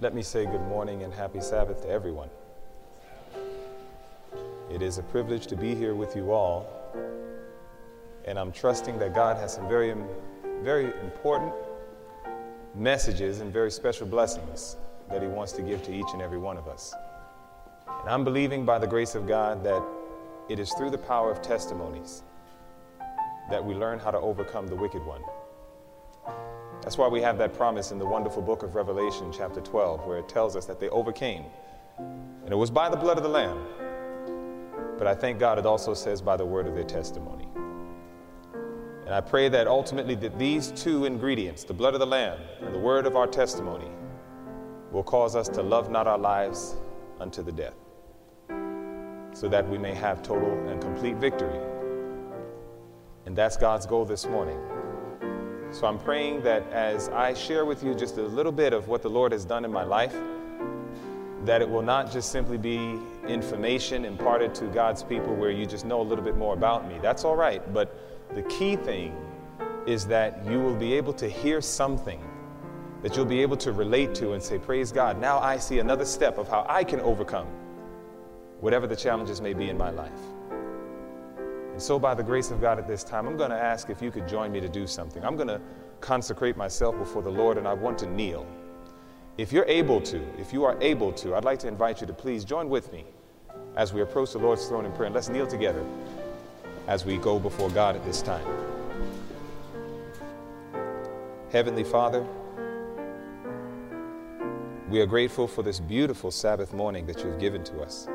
Let me say good morning and happy Sabbath to everyone. It is a privilege to be here with you all, and I'm trusting that God has some very, very important messages and very special blessings that He wants to give to each and every one of us. And I'm believing by the grace of God that it is through the power of testimonies that we learn how to overcome the wicked one. That's why we have that promise in the wonderful book of Revelation, chapter 12, where it tells us that they overcame. And it was by the blood of the Lamb. But I thank God it also says by the word of their testimony. And I pray that ultimately that these two ingredients, the blood of the Lamb and the word of our testimony, will cause us to love not our lives unto the death, so that we may have total and complete victory. And that's God's goal this morning. So I'm praying that as I share with you just a little bit of what the Lord has done in my life, that it will not just simply be information imparted to God's people where you just know a little bit more about me. That's all right. But the key thing is that you will be able to hear something that you'll be able to relate to and say, Praise God, now I see another step of how I can overcome whatever the challenges may be in my life. And so, by the grace of God at this time, I'm going to ask if you could join me to do something. I'm going to consecrate myself before the Lord, and I want to kneel. If you're able to, if you are able to, I'd like to invite you to please join with me as we approach the Lord's throne in prayer. And let's kneel together as we go before God at this time. Heavenly Father, we are grateful for this beautiful Sabbath morning that you've given to us.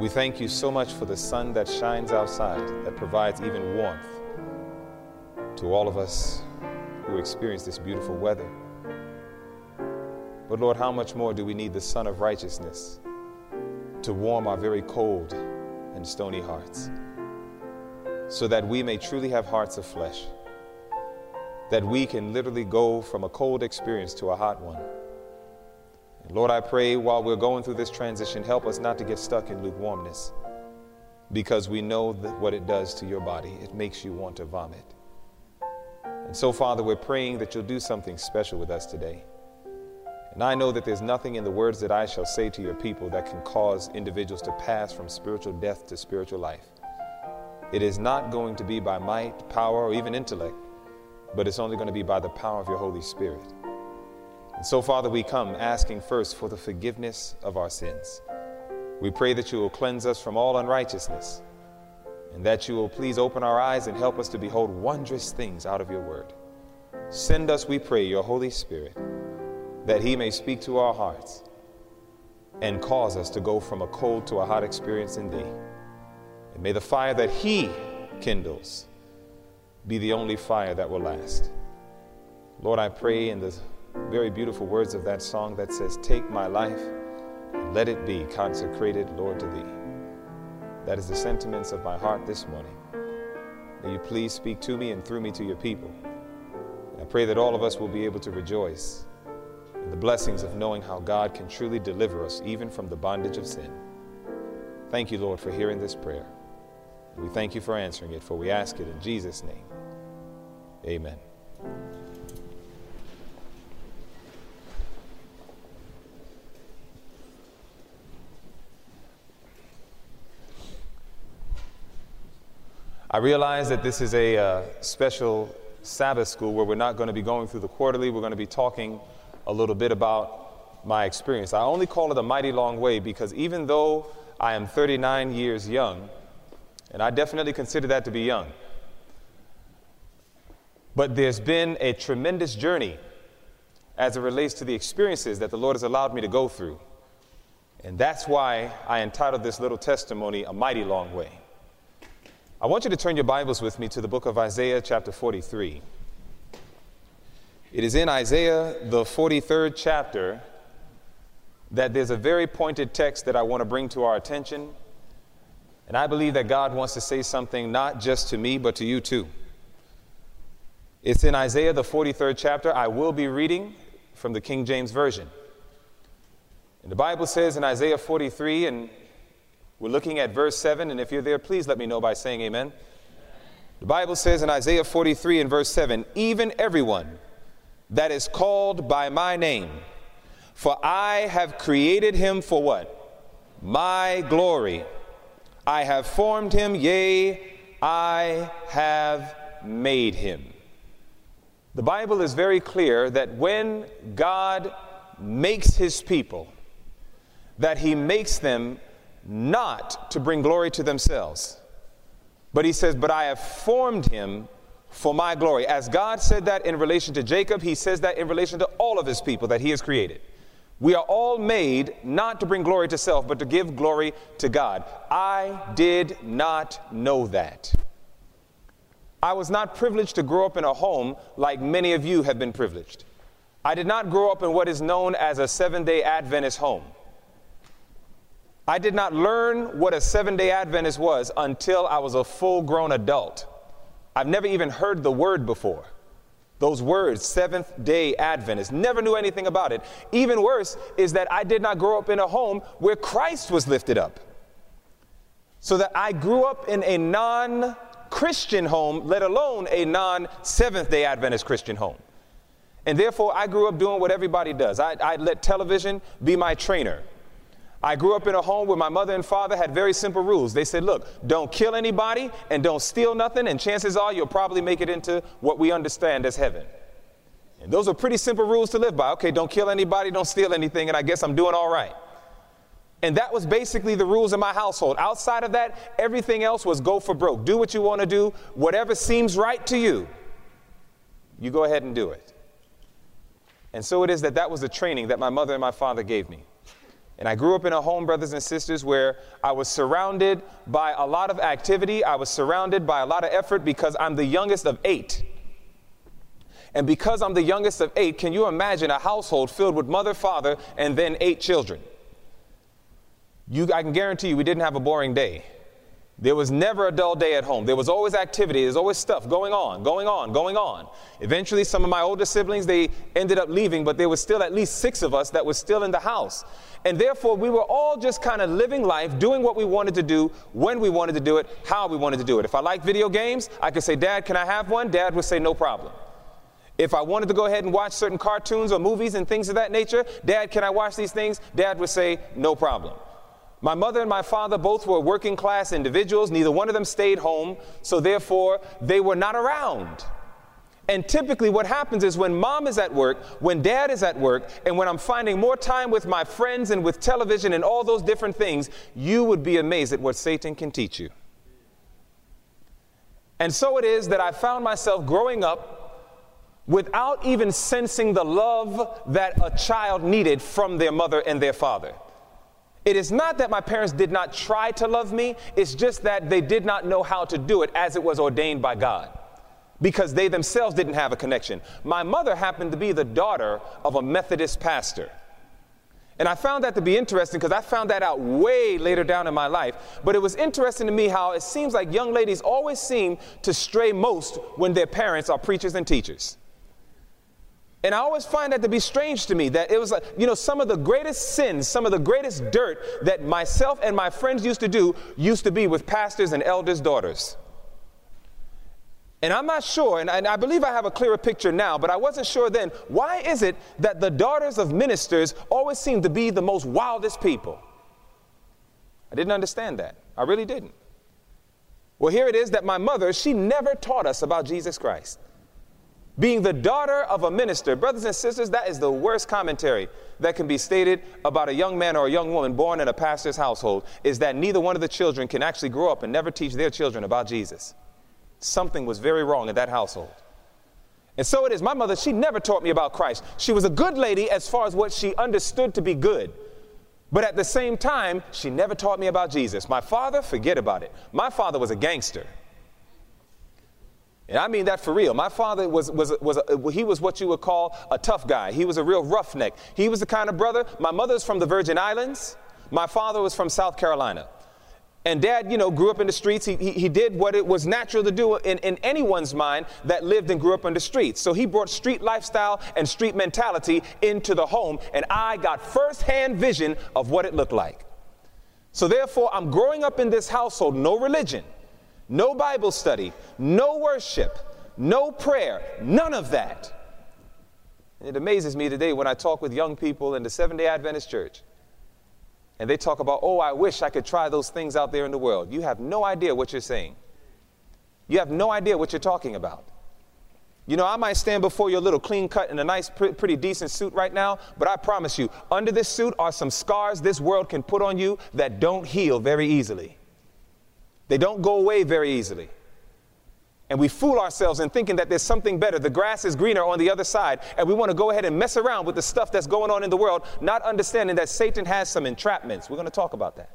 We thank you so much for the sun that shines outside, that provides even warmth to all of us who experience this beautiful weather. But Lord, how much more do we need the sun of righteousness to warm our very cold and stony hearts, so that we may truly have hearts of flesh, that we can literally go from a cold experience to a hot one Lord, I pray while we're going through this transition, help us not to get stuck in lukewarmness because we know what it does to your body. It makes you want to vomit. And so, Father, we're praying that you'll do something special with us today. And I know that there's nothing in the words that I shall say to your people that can cause individuals to pass from spiritual death to spiritual life. It is not going to be by might, power, or even intellect, but it's only going to be by the power of your Holy Spirit. And so, Father, we come asking first for the forgiveness of our sins. We pray that you will cleanse us from all unrighteousness and that you will please open our eyes and help us to behold wondrous things out of your word. Send us, we pray, your Holy Spirit, that he may speak to our hearts and cause us to go from a cold to a hot experience in thee. And may the fire that he kindles be the only fire that will last. Lord, I pray in the very beautiful words of that song that says, Take my life and let it be consecrated, Lord, to thee. That is the sentiments of my heart this morning. May you please speak to me and through me to your people. I pray that all of us will be able to rejoice in the blessings of knowing how God can truly deliver us even from the bondage of sin. Thank you, Lord, for hearing this prayer. We thank you for answering it, for we ask it in Jesus' name. Amen. I realize that this is a uh, special Sabbath school where we're not going to be going through the quarterly. We're going to be talking a little bit about my experience. I only call it a mighty long way because even though I am 39 years young, and I definitely consider that to be young, but there's been a tremendous journey as it relates to the experiences that the Lord has allowed me to go through. And that's why I entitled this little testimony, A Mighty Long Way. I want you to turn your Bibles with me to the book of Isaiah, chapter 43. It is in Isaiah, the 43rd chapter, that there's a very pointed text that I want to bring to our attention. And I believe that God wants to say something not just to me, but to you too. It's in Isaiah, the 43rd chapter. I will be reading from the King James Version. And the Bible says in Isaiah 43, and we're looking at verse 7, and if you're there, please let me know by saying amen. The Bible says in Isaiah 43 and verse 7 Even everyone that is called by my name For I have created him for what? My glory. I have formed him, yea, I have made him. The Bible is very clear that when God makes his people, that he makes them not to bring glory to themselves. But he says, But I have formed him for my glory. As God said that in relation to Jacob, he says that in relation to all of his people that he has created. We are all made not to bring glory to self, but to give glory to God. I did not know that. I was not privileged to grow up in a home like many of you have been privileged. I did not grow up in what is known as a seven day Adventist home. I did not learn what a seven day Adventist was until I was a full grown adult. I've never even heard the word before. Those words, Seventh day Adventist, never knew anything about it. Even worse is that I did not grow up in a home where Christ was lifted up. So that I grew up in a non Christian home, let alone a non Seventh day Adventist Christian home. And therefore, I grew up doing what everybody does. I, I let television be my trainer. I grew up in a home where my mother and father had very simple rules. They said, look, don't kill anybody and don't steal nothing, and chances are you'll probably make it into what we understand as heaven. And those are pretty simple rules to live by. Okay, don't kill anybody, don't steal anything, and I guess I'm doing all right. And that was basically the rules in my household. Outside of that, everything else was go for broke. Do what you want to do, whatever seems right to you, you go ahead and do it. And so it is that that was the training that my mother and my father gave me. And I grew up in a home, brothers and sisters, where I was surrounded by a lot of activity. I was surrounded by a lot of effort because I'm the youngest of eight. And because I'm the youngest of eight, can you imagine a household filled with mother, father, and then eight children? You, I can guarantee you we didn't have a boring day. There was never a dull day at home. There was always activity. There's always stuff going on, going on, going on. Eventually, some of my older siblings, they ended up leaving, but there was still at least six of us that was still in the house. And therefore, we were all just kind of living life, doing what we wanted to do, when we wanted to do it, how we wanted to do it. If I liked video games, I could say, Dad, can I have one? Dad would say, no problem. If I wanted to go ahead and watch certain cartoons or movies and things of that nature, Dad, can I watch these things? Dad would say, no problem. My mother and my father both were working class individuals. Neither one of them stayed home, so therefore they were not around. And typically, what happens is when mom is at work, when dad is at work, and when I'm finding more time with my friends and with television and all those different things, you would be amazed at what Satan can teach you. And so it is that I found myself growing up without even sensing the love that a child needed from their mother and their father. It is not that my parents did not try to love me, it's just that they did not know how to do it as it was ordained by God because they themselves didn't have a connection. My mother happened to be the daughter of a Methodist pastor. And I found that to be interesting because I found that out way later down in my life. But it was interesting to me how it seems like young ladies always seem to stray most when their parents are preachers and teachers. And I always find that to be strange to me that it was like, you know, some of the greatest sins, some of the greatest dirt that myself and my friends used to do used to be with pastors and elders' daughters. And I'm not sure, and I, and I believe I have a clearer picture now, but I wasn't sure then. Why is it that the daughters of ministers always seem to be the most wildest people? I didn't understand that. I really didn't. Well, here it is that my mother, she never taught us about Jesus Christ. Being the daughter of a minister, brothers and sisters, that is the worst commentary that can be stated about a young man or a young woman born in a pastor's household is that neither one of the children can actually grow up and never teach their children about Jesus. Something was very wrong in that household. And so it is. My mother, she never taught me about Christ. She was a good lady as far as what she understood to be good. But at the same time, she never taught me about Jesus. My father, forget about it. My father was a gangster. And I mean that for real. My father was, was, was a, he was what you would call a tough guy. He was a real roughneck. He was the kind of brother, my mother's from the Virgin Islands. My father was from South Carolina. And dad, you know, grew up in the streets. He, he, he, did what it was natural to do in, in anyone's mind that lived and grew up in the streets. So he brought street lifestyle and street mentality into the home. And I got firsthand vision of what it looked like. So therefore, I'm growing up in this household, no religion no Bible study, no worship, no prayer, none of that. It amazes me today when I talk with young people in the Seventh day Adventist church and they talk about, oh, I wish I could try those things out there in the world. You have no idea what you're saying. You have no idea what you're talking about. You know, I might stand before you a little clean cut in a nice, pretty decent suit right now, but I promise you, under this suit are some scars this world can put on you that don't heal very easily. They don't go away very easily. And we fool ourselves in thinking that there's something better. The grass is greener on the other side, and we want to go ahead and mess around with the stuff that's going on in the world, not understanding that Satan has some entrapments. We're going to talk about that.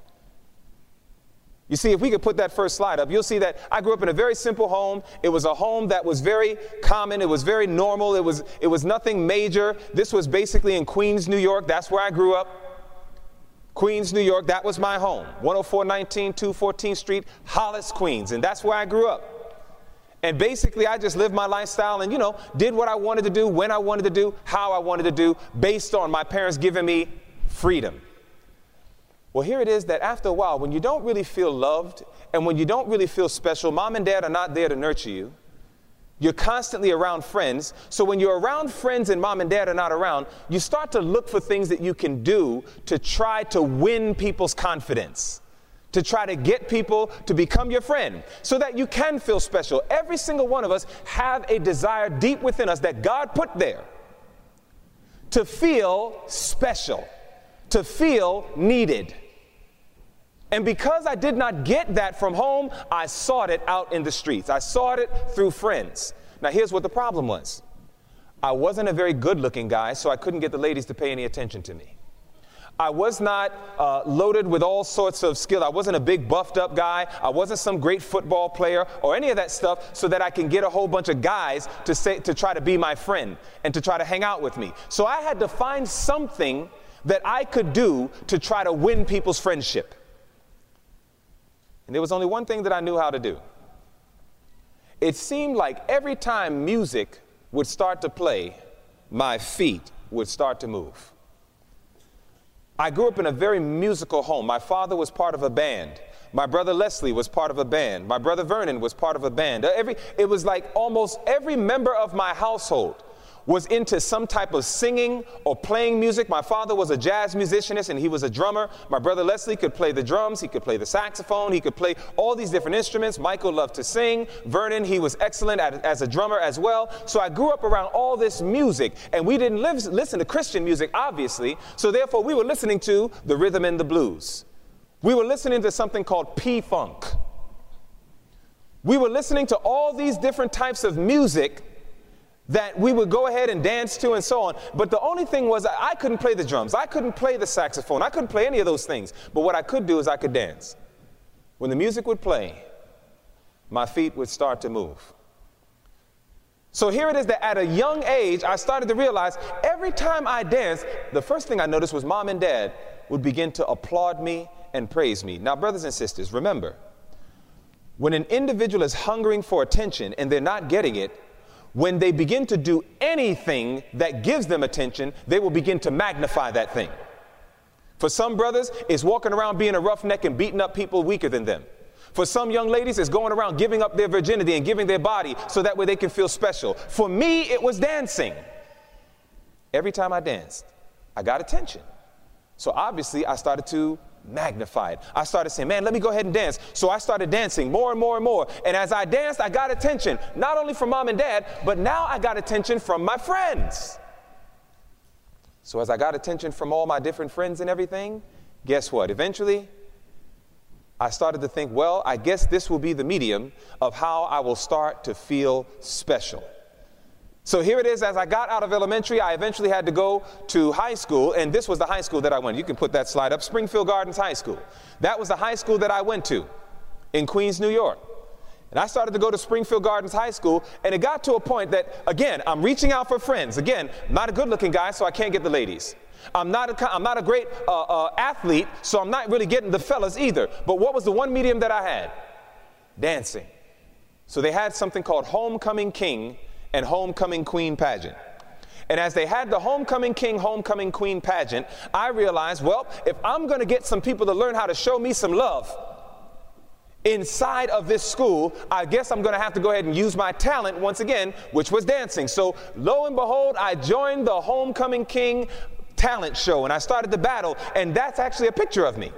You see, if we could put that first slide up, you'll see that I grew up in a very simple home. It was a home that was very common. It was very normal. It was, it was nothing major. This was basically in Queens, New York. That's where I grew up. Queens, New York, that was my home. 10419 214th Street, Hollis, Queens. And that's where I grew up. And basically, I just lived my lifestyle and, you know, did what I wanted to do, when I wanted to do, how I wanted to do, based on my parents giving me freedom. Well, here it is that after a while, when you don't really feel loved and when you don't really feel special, mom and dad are not there to nurture you. You're constantly around friends. So when you're around friends and mom and dad are not around, you start to look for things that you can do to try to win people's confidence. To try to get people to become your friend so that you can feel special. Every single one of us have a desire deep within us that God put there to feel special, to feel needed. And because I did not get that from home, I sought it out in the streets. I sought it through friends. Now, here's what the problem was I wasn't a very good looking guy, so I couldn't get the ladies to pay any attention to me. I was not uh, loaded with all sorts of skill. I wasn't a big buffed up guy. I wasn't some great football player or any of that stuff so that I can get a whole bunch of guys to say to try to be my friend and to try to hang out with me. So I had to find something that I could do to try to win people's friendship. And there was only one thing that I knew how to do. It seemed like every time music would start to play, my feet would start to move. I grew up in a very musical home. My father was part of a band. My brother Leslie was part of a band. My brother Vernon was part of a band. Every, it was like almost every member of my household was into some type of singing or playing music. My father was a jazz musicianist and he was a drummer. My brother Leslie could play the drums, he could play the saxophone, he could play all these different instruments. Michael loved to sing. Vernon, he was excellent at, as a drummer as well. So I grew up around all this music and we didn't live, listen to Christian music, obviously. So therefore, we were listening to the rhythm and the blues. We were listening to something called P Funk. We were listening to all these different types of music that we would go ahead and dance to and so on. But the only thing was I couldn't play the drums. I couldn't play the saxophone. I couldn't play any of those things. But what I could do is I could dance. When the music would play, my feet would start to move. So here it is that at a young age, I started to realize every time I danced, the first thing I noticed was mom and dad would begin to applaud me and praise me. Now, brothers and sisters, remember, when an individual is hungering for attention and they're not getting it, when they begin to do anything that gives them attention, they will begin to magnify that thing. For some brothers, it's walking around being a roughneck and beating up people weaker than them. For some young ladies, it's going around giving up their virginity and giving their body so that way they can feel special. For me, it was dancing. Every time I danced, I got attention. So obviously, I started to magnified. I started saying, man, let me go ahead and dance. So I started dancing more and more and more. And as I danced, I got attention, not only from mom and dad, but now I got attention from my friends. So as I got attention from all my different friends and everything, guess what? Eventually, I started to think, well, I guess this will be the medium of how I will start to feel special. So here it is, as I got out of elementary, I eventually had to go to high school, and this was the high school that I went. You can put that slide up Springfield Gardens High School. That was the high school that I went to in Queens, New York. And I started to go to Springfield Gardens High School, and it got to a point that, again, I'm reaching out for friends. Again, not a good looking guy, so I can't get the ladies. I'm not a, I'm not a great uh, uh, athlete, so I'm not really getting the fellas either. But what was the one medium that I had? Dancing. So they had something called Homecoming King and Homecoming Queen pageant. And as they had the Homecoming King, Homecoming Queen pageant, I realized, well, if I'm going to get some people to learn how to show me some love, inside of this school, I guess I'm going to have to go ahead and use my talent once again, which was dancing. So, lo and behold, I joined the Homecoming King talent show and I started the battle, and that's actually a picture of me.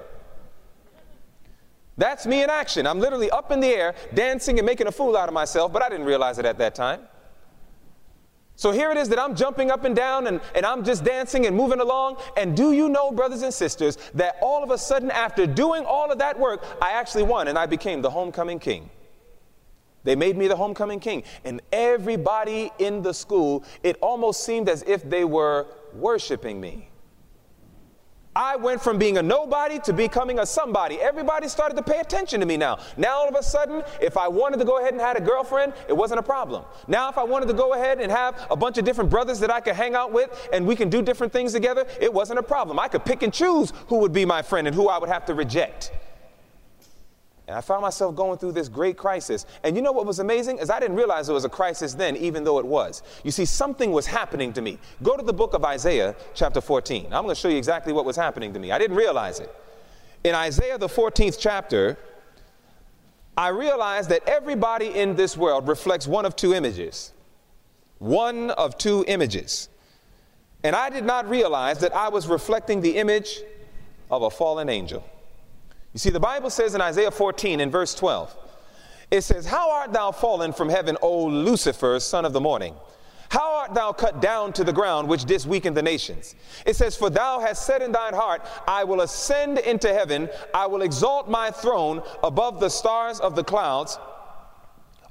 That's me in action. I'm literally up in the air, dancing and making a fool out of myself, but I didn't realize it at that time. So here it is that I'm jumping up and down and, and I'm just dancing and moving along. And do you know, brothers and sisters, that all of a sudden, after doing all of that work, I actually won and I became the homecoming king. They made me the homecoming king. And everybody in the school, it almost seemed as if they were worshiping me. I went from being a nobody to becoming a somebody. Everybody started to pay attention to me now. Now, all of a sudden, if I wanted to go ahead and had a girlfriend, it wasn't a problem. Now, if I wanted to go ahead and have a bunch of different brothers that I could hang out with and we can do different things together, it wasn't a problem. I could pick and choose who would be my friend and who I would have to reject. And I found myself going through this great crisis. And you know what was amazing? Is I didn't realize it was a crisis then, even though it was. You see, something was happening to me. Go to the book of Isaiah, chapter 14. I'm going to show you exactly what was happening to me. I didn't realize it. In Isaiah, the 14th chapter, I realized that everybody in this world reflects one of two images. One of two images. And I did not realize that I was reflecting the image of a fallen angel. You see, the Bible says in Isaiah 14 in verse 12, it says, How art thou fallen from heaven, O Lucifer, son of the morning? How art thou cut down to the ground, which didst weaken the nations? It says, For thou hast said in thine heart, I will ascend into heaven, I will exalt my throne above the stars of the clouds,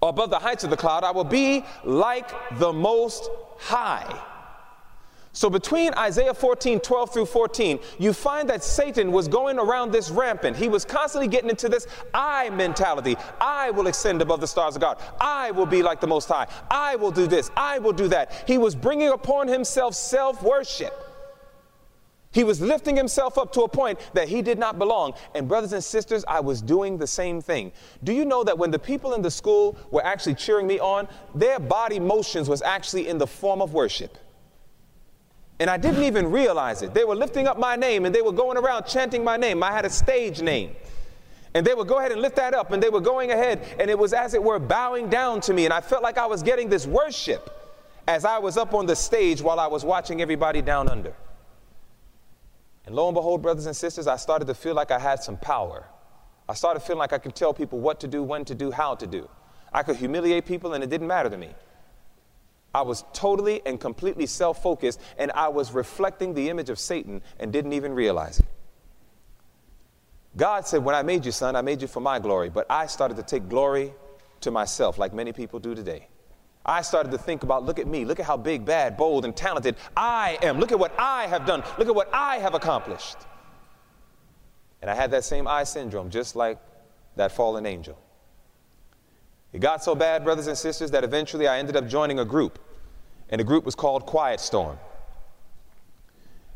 or above the heights of the cloud. I will be like the Most High. So between Isaiah 14, 12 through 14, you find that Satan was going around this rampant. He was constantly getting into this I mentality. I will ascend above the stars of God. I will be like the Most High. I will do this. I will do that. He was bringing upon himself self worship. He was lifting himself up to a point that he did not belong. And, brothers and sisters, I was doing the same thing. Do you know that when the people in the school were actually cheering me on, their body motions was actually in the form of worship? And I didn't even realize it. They were lifting up my name and they were going around chanting my name. I had a stage name. And they would go ahead and lift that up and they were going ahead and it was as it were bowing down to me. And I felt like I was getting this worship as I was up on the stage while I was watching everybody down under. And lo and behold, brothers and sisters, I started to feel like I had some power. I started feeling like I could tell people what to do, when to do, how to do. I could humiliate people and it didn't matter to me. I was totally and completely self focused, and I was reflecting the image of Satan and didn't even realize it. God said, When I made you, son, I made you for my glory, but I started to take glory to myself, like many people do today. I started to think about, look at me, look at how big, bad, bold, and talented I am. Look at what I have done, look at what I have accomplished. And I had that same I syndrome, just like that fallen angel. It got so bad, brothers and sisters, that eventually I ended up joining a group and the group was called Quiet Storm.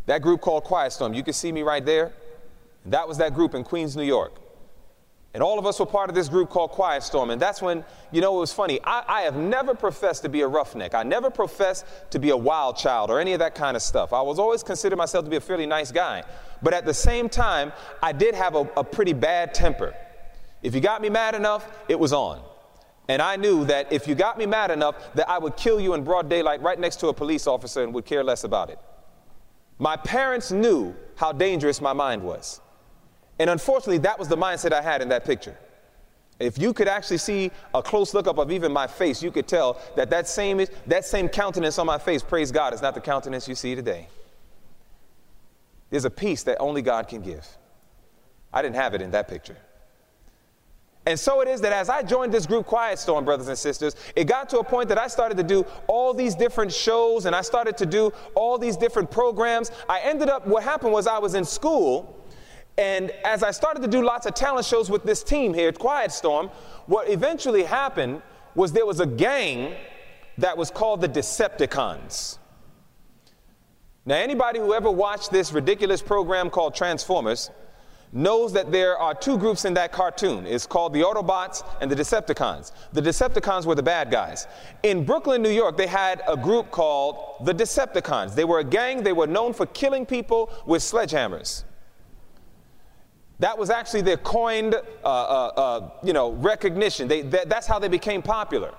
That group called Quiet Storm, you can see me right there. That was that group in Queens, New York. And all of us were part of this group called Quiet Storm. And that's when, you know, it was funny. I, I, have never professed to be a roughneck. I never professed to be a wild child or any of that kind of stuff. I was always considered myself to be a fairly nice guy. But at the same time, I did have a, a pretty bad temper. If you got me mad enough, it was on. And I knew that if you got me mad enough, that I would kill you in broad daylight right next to a police officer and would care less about it. My parents knew how dangerous my mind was. And unfortunately, that was the mindset I had in that picture. If you could actually see a close look up of even my face, you could tell that that same, that same countenance on my face, praise God, is not the countenance you see today. There's a peace that only God can give. I didn't have it in that picture. And so it is that as I joined this group, Quiet Storm, brothers and sisters, it got to a point that I started to do all these different shows and I started to do all these different programs. I ended up, what happened was I was in school, and as I started to do lots of talent shows with this team here at Quiet Storm, what eventually happened was there was a gang that was called the Decepticons. Now, anybody who ever watched this ridiculous program called Transformers, knows that there are two groups in that cartoon. It's called the Autobots and the Decepticons. The Decepticons were the bad guys. In Brooklyn, New York, they had a group called the Decepticons. They were a gang, they were known for killing people with sledgehammers. That was actually their coined, uh, uh, uh, you know, recognition. They, that, that's how they became popular.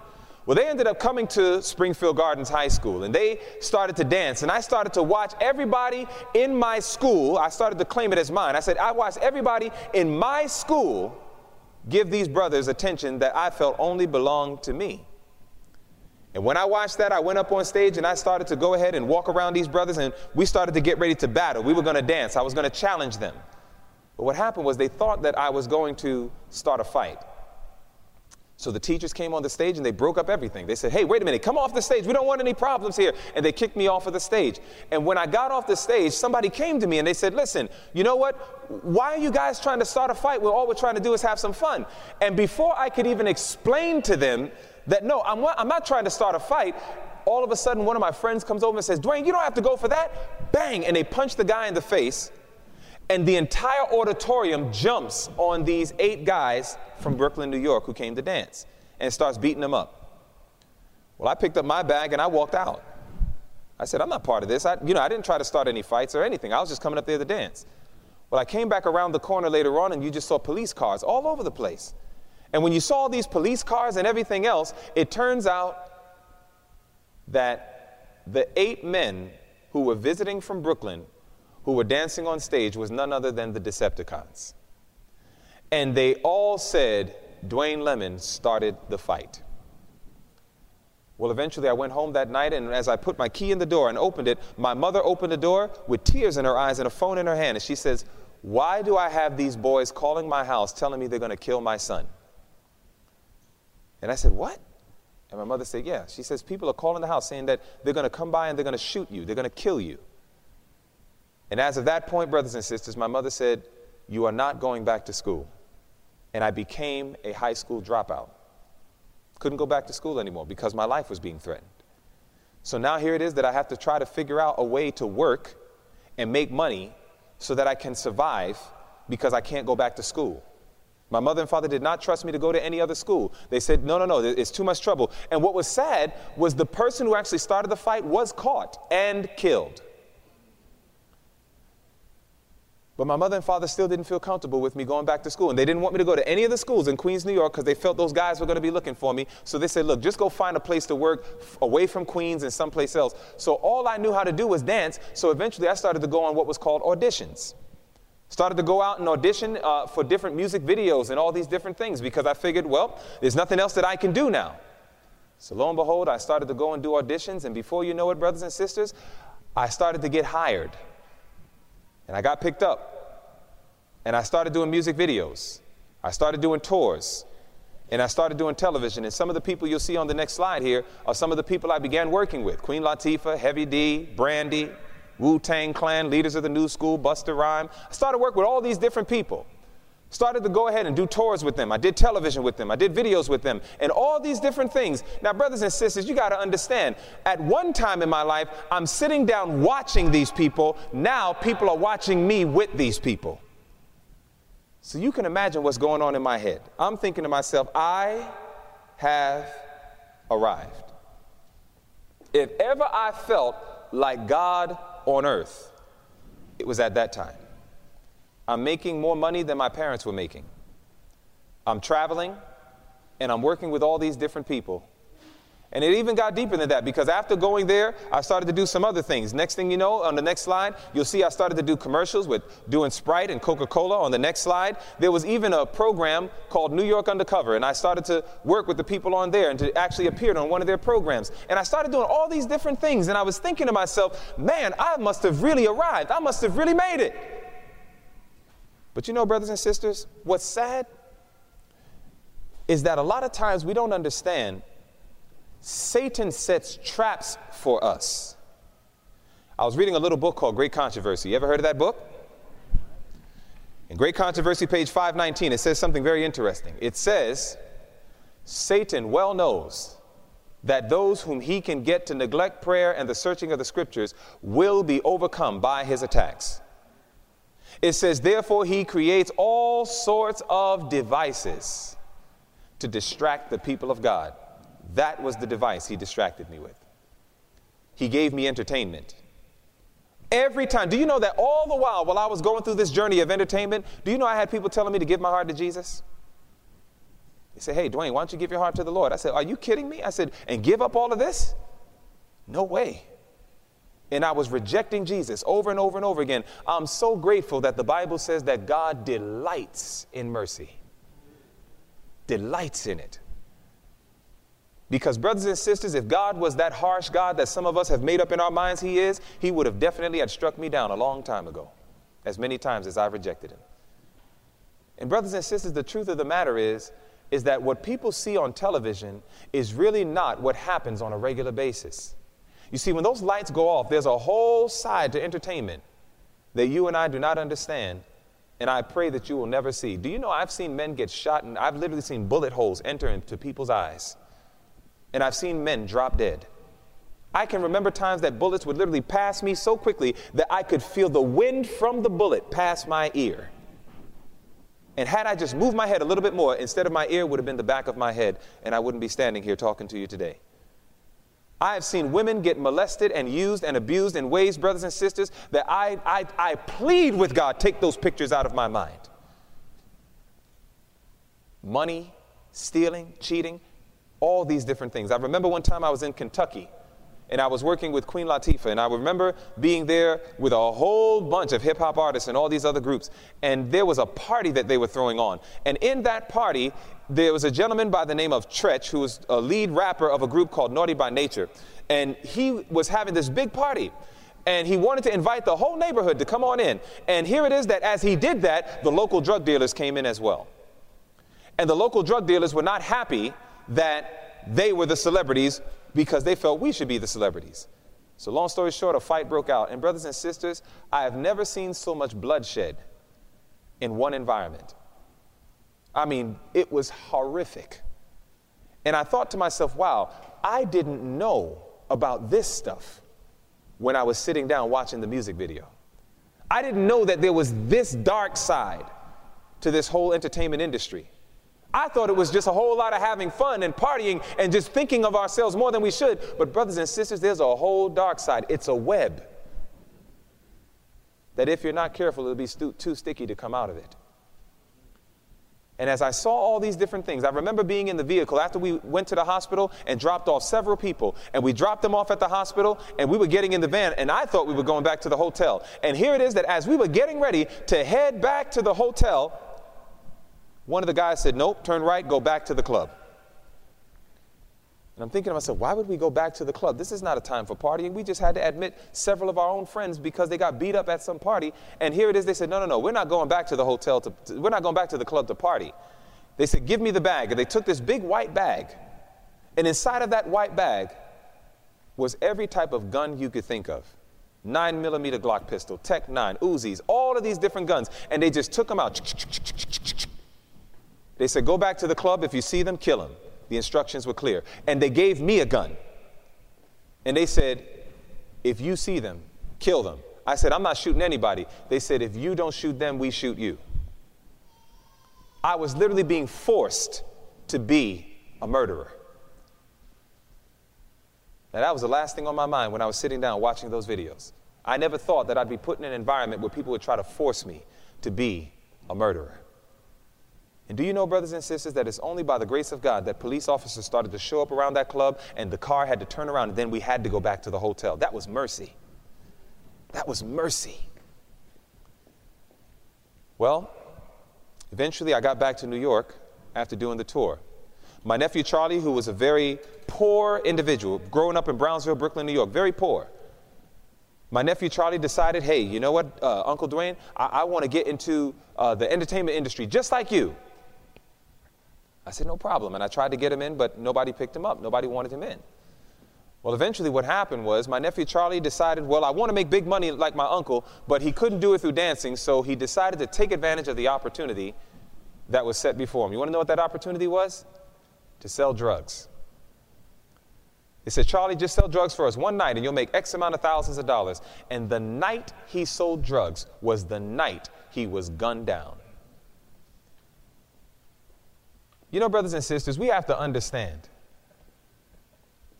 Well, they ended up coming to Springfield Gardens High School and they started to dance. And I started to watch everybody in my school. I started to claim it as mine. I said, I watched everybody in my school give these brothers attention that I felt only belonged to me. And when I watched that, I went up on stage and I started to go ahead and walk around these brothers and we started to get ready to battle. We were going to dance. I was going to challenge them. But what happened was they thought that I was going to start a fight. So the teachers came on the stage and they broke up everything. They said, hey, wait a minute, come off the stage. We don't want any problems here. And they kicked me off of the stage. And when I got off the stage, somebody came to me and they said, listen, you know what? Why are you guys trying to start a fight where all we're trying to do is have some fun? And before I could even explain to them that, no, I'm, I'm not trying to start a fight, all of a sudden one of my friends comes over and says, Dwayne, you don't have to go for that. Bang! And they punch the guy in the face and the entire auditorium jumps on these eight guys from Brooklyn, New York, who came to dance and starts beating them up. Well, I picked up my bag and I walked out. I said, I'm not part of this. I, you know, I didn't try to start any fights or anything. I was just coming up there to dance. Well, I came back around the corner later on and you just saw police cars all over the place. And when you saw these police cars and everything else, it turns out that the eight men who were visiting from Brooklyn who were dancing on stage was none other than the Decepticons. And they all said Dwayne Lemon started the fight. Well, eventually I went home that night, and as I put my key in the door and opened it, my mother opened the door with tears in her eyes and a phone in her hand, and she says, Why do I have these boys calling my house telling me they're going to kill my son? And I said, What? And my mother said, Yeah. She says, People are calling the house saying that they're going to come by and they're going to shoot you, they're going to kill you. And as of that point, brothers and sisters, my mother said, You are not going back to school. And I became a high school dropout. Couldn't go back to school anymore because my life was being threatened. So now here it is that I have to try to figure out a way to work and make money so that I can survive because I can't go back to school. My mother and father did not trust me to go to any other school. They said, no, no, no, it's too much trouble. And what was sad was the person who actually started the fight was caught and killed. But my mother and father still didn't feel comfortable with me going back to school. And they didn't want me to go to any of the schools in Queens, New York, because they felt those guys were going to be looking for me. So they said, look, just go find a place to work away from Queens and someplace else. So all I knew how to do was dance. So eventually I started to go on what was called auditions. Started to go out and audition uh, for different music videos and all these different things because I figured, well, there's nothing else that I can do now. So lo and behold, I started to go and do auditions. And before you know it, brothers and sisters, I started to get hired. And I got picked up. And I started doing music videos. I started doing tours. And I started doing television. And some of the people you'll see on the next slide here are some of the people I began working with Queen Latifah, Heavy D, Brandy, Wu Tang Clan, leaders of the new school, Busta Rhyme. I started working with all these different people started to go ahead and do tours with them. I did television with them. I did videos with them, and all these different things. Now, brothers and sisters, you got to understand, at one time in my life, I'm sitting down watching these people. Now, people are watching me with these people. So you can imagine what's going on in my head. I'm thinking to myself, I have arrived. If ever I felt like God on earth, it was at that time. I'm making more money than my parents were making. I'm traveling and I'm working with all these different people. And it even got deeper than that because after going there, I started to do some other things. Next thing you know, on the next slide, you'll see I started to do commercials with doing Sprite and Coca Cola. On the next slide, there was even a program called New York Undercover, and I started to work with the people on there and to actually appear on one of their programs. And I started doing all these different things, and I was thinking to myself, man, I must have really arrived. I must have really made it. But you know, brothers and sisters, what's sad is that a lot of times we don't understand Satan sets traps for us. I was reading a little book called Great Controversy. You ever heard of that book? In Great Controversy, page 519, it says something very interesting. It says, Satan well knows that those whom he can get to neglect prayer and the searching of the scriptures will be overcome by his attacks. It says, therefore, he creates all sorts of devices to distract the people of God. That was the device he distracted me with. He gave me entertainment. Every time. Do you know that all the while, while I was going through this journey of entertainment, do you know I had people telling me to give my heart to Jesus? They said, Hey, Dwayne, why don't you give your heart to the Lord? I said, Are you kidding me? I said, And give up all of this? No way. And I was rejecting Jesus over and over and over again. I'm so grateful that the Bible says that God delights in mercy, delights in it. Because, brothers and sisters, if God was that harsh God that some of us have made up in our minds He is, He would have definitely had struck me down a long time ago, as many times as I've rejected Him. And, brothers and sisters, the truth of the matter is, is that what people see on television is really not what happens on a regular basis. You see, when those lights go off, there's a whole side to entertainment that you and I do not understand, and I pray that you will never see. Do you know I've seen men get shot, and I've literally seen bullet holes enter into people's eyes and I've seen men drop dead. I can remember times that bullets would literally pass me so quickly that I could feel the wind from the bullet pass my ear. And had I just moved my head a little bit more, instead of my ear would have been the back of my head, and I wouldn't be standing here talking to you today. I have seen women get molested and used and abused in ways, brothers and sisters, that I, I, I plead with God, take those pictures out of my mind. Money, stealing, cheating, all these different things. I remember one time I was in Kentucky and I was working with Queen Latifah, and I remember being there with a whole bunch of hip hop artists and all these other groups. And there was a party that they were throwing on. And in that party, there was a gentleman by the name of Treach, who was a lead rapper of a group called Naughty by Nature. And he was having this big party. And he wanted to invite the whole neighborhood to come on in. And here it is that as he did that, the local drug dealers came in as well. And the local drug dealers were not happy that they were the celebrities because they felt we should be the celebrities. So, long story short, a fight broke out. And, brothers and sisters, I have never seen so much bloodshed in one environment. I mean, it was horrific. And I thought to myself, wow, I didn't know about this stuff when I was sitting down watching the music video. I didn't know that there was this dark side to this whole entertainment industry. I thought it was just a whole lot of having fun and partying and just thinking of ourselves more than we should. But, brothers and sisters, there's a whole dark side. It's a web that, if you're not careful, it'll be stu- too sticky to come out of it. And as I saw all these different things, I remember being in the vehicle after we went to the hospital and dropped off several people. And we dropped them off at the hospital and we were getting in the van and I thought we were going back to the hotel. And here it is that as we were getting ready to head back to the hotel, one of the guys said, Nope, turn right, go back to the club. And I'm thinking to myself, why would we go back to the club? This is not a time for partying. We just had to admit several of our own friends because they got beat up at some party. And here it is, they said, no, no, no, we're not going back to the hotel, to, to, we're not going back to the club to party. They said, give me the bag. And they took this big white bag. And inside of that white bag was every type of gun you could think of. 9 millimeter Glock pistol, Tech 9, Uzis, all of these different guns. And they just took them out they said, Go back to the club. If you see them, kill them. The instructions were clear. And they gave me a gun. And they said, If you see them, kill them. I said, I'm not shooting anybody. They said, If you don't shoot them, we shoot you. I was literally being forced to be a murderer. Now, that was the last thing on my mind when I was sitting down watching those videos. I never thought that I'd be put in an environment where people would try to force me to be a murderer. And do you know, brothers and sisters, that it's only by the grace of God that police officers started to show up around that club and the car had to turn around and then we had to go back to the hotel? That was mercy. That was mercy. Well, eventually I got back to New York after doing the tour. My nephew Charlie, who was a very poor individual, growing up in Brownsville, Brooklyn, New York, very poor. My nephew Charlie decided, hey, you know what, uh, Uncle Dwayne, I, I want to get into uh, the entertainment industry just like you. I said, no problem. And I tried to get him in, but nobody picked him up. Nobody wanted him in. Well, eventually, what happened was my nephew Charlie decided, well, I want to make big money like my uncle, but he couldn't do it through dancing, so he decided to take advantage of the opportunity that was set before him. You want to know what that opportunity was? To sell drugs. They said, Charlie, just sell drugs for us one night and you'll make X amount of thousands of dollars. And the night he sold drugs was the night he was gunned down. You know, brothers and sisters, we have to understand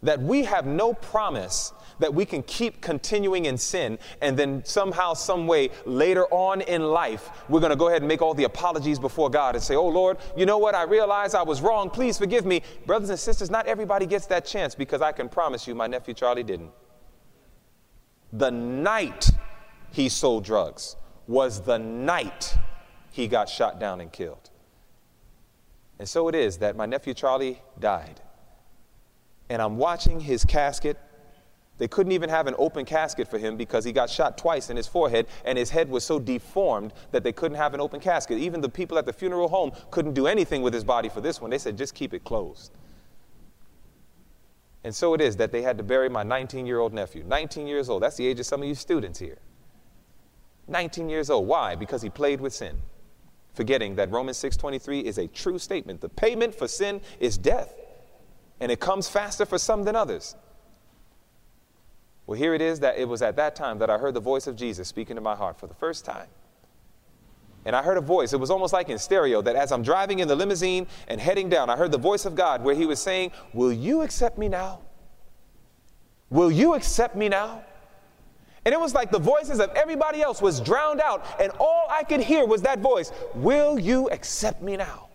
that we have no promise that we can keep continuing in sin and then somehow, some way later on in life, we're going to go ahead and make all the apologies before God and say, Oh Lord, you know what? I realize I was wrong. Please forgive me. Brothers and sisters, not everybody gets that chance because I can promise you my nephew Charlie didn't. The night he sold drugs was the night he got shot down and killed. And so it is that my nephew Charlie died and I'm watching his casket. They couldn't even have an open casket for him because he got shot twice in his forehead and his head was so deformed that they couldn't have an open casket. Even the people at the funeral home couldn't do anything with his body for this one. They said, just keep it closed. And so it is that they had to bury my 19 year old nephew. 19 years old. That's the age of some of you students here. 19 years old. Why? Because he played with sin. Forgetting that Romans 6:23 is a true statement. The payment for sin is death and it comes faster for some than others. Well, here it is that it was at that time that I heard the voice of Jesus speaking to my heart for the first time. And I heard a voice, it was almost like in stereo, that as I'm driving in the limousine and heading down, I heard the voice of God where He was saying, Will you accept me now? Will you accept me now? And it was like the voices of everybody else was drowned out, and all I could hear was that voice, Will you accept me now?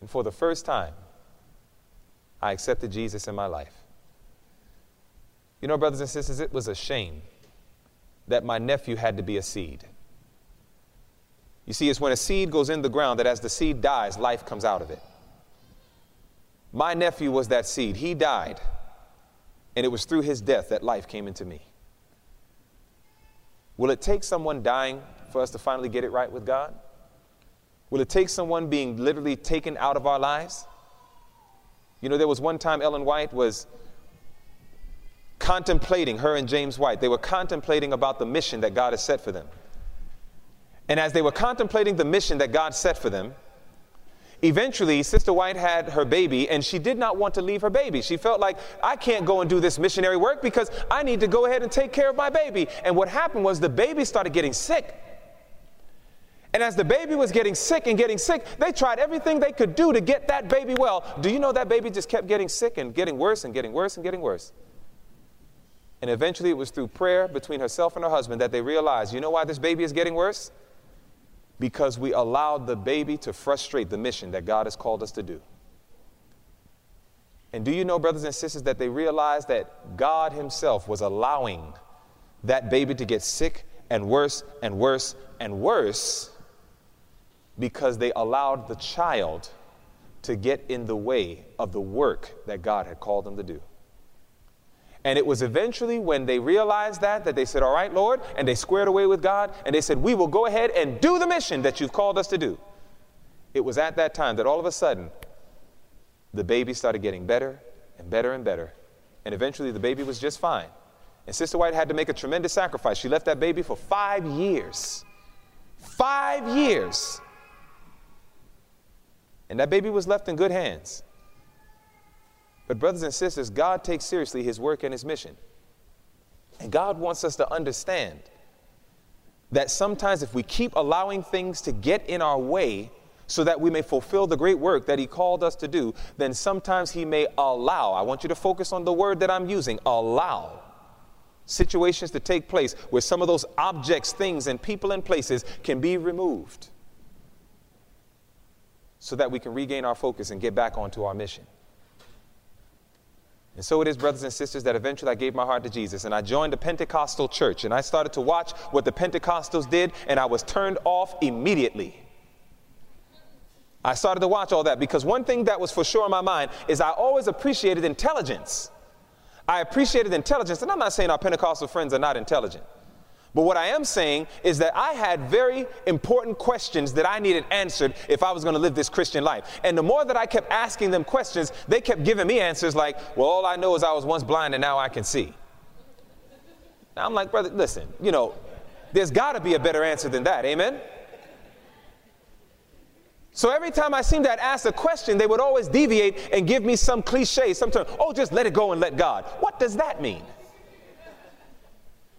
And for the first time, I accepted Jesus in my life. You know, brothers and sisters, it was a shame that my nephew had to be a seed. You see, it's when a seed goes in the ground that as the seed dies, life comes out of it. My nephew was that seed. He died, and it was through his death that life came into me. Will it take someone dying for us to finally get it right with God? Will it take someone being literally taken out of our lives? You know, there was one time Ellen White was contemplating, her and James White, they were contemplating about the mission that God has set for them. And as they were contemplating the mission that God set for them, eventually Sister White had her baby and she did not want to leave her baby. She felt like, I can't go and do this missionary work because I need to go ahead and take care of my baby. And what happened was the baby started getting sick. And as the baby was getting sick and getting sick, they tried everything they could do to get that baby well. Do you know that baby just kept getting sick and getting worse and getting worse and getting worse? And eventually it was through prayer between herself and her husband that they realized, you know why this baby is getting worse? Because we allowed the baby to frustrate the mission that God has called us to do. And do you know, brothers and sisters, that they realized that God Himself was allowing that baby to get sick and worse and worse and worse because they allowed the child to get in the way of the work that God had called them to do. And it was eventually when they realized that, that they said, All right, Lord, and they squared away with God, and they said, We will go ahead and do the mission that you've called us to do. It was at that time that all of a sudden, the baby started getting better and better and better. And eventually, the baby was just fine. And Sister White had to make a tremendous sacrifice. She left that baby for five years. Five years. And that baby was left in good hands. But, brothers and sisters, God takes seriously his work and his mission. And God wants us to understand that sometimes if we keep allowing things to get in our way so that we may fulfill the great work that he called us to do, then sometimes he may allow. I want you to focus on the word that I'm using allow situations to take place where some of those objects, things, and people and places can be removed so that we can regain our focus and get back onto our mission. And so it is, brothers and sisters, that eventually I gave my heart to Jesus and I joined a Pentecostal church and I started to watch what the Pentecostals did and I was turned off immediately. I started to watch all that because one thing that was for sure in my mind is I always appreciated intelligence. I appreciated intelligence, and I'm not saying our Pentecostal friends are not intelligent. But what I am saying is that I had very important questions that I needed answered if I was going to live this Christian life. And the more that I kept asking them questions, they kept giving me answers like, well, all I know is I was once blind and now I can see. Now I'm like, brother, listen, you know, there's got to be a better answer than that. Amen? So every time I seemed to ask a question, they would always deviate and give me some cliche, sometimes. Oh, just let it go and let God. What does that mean?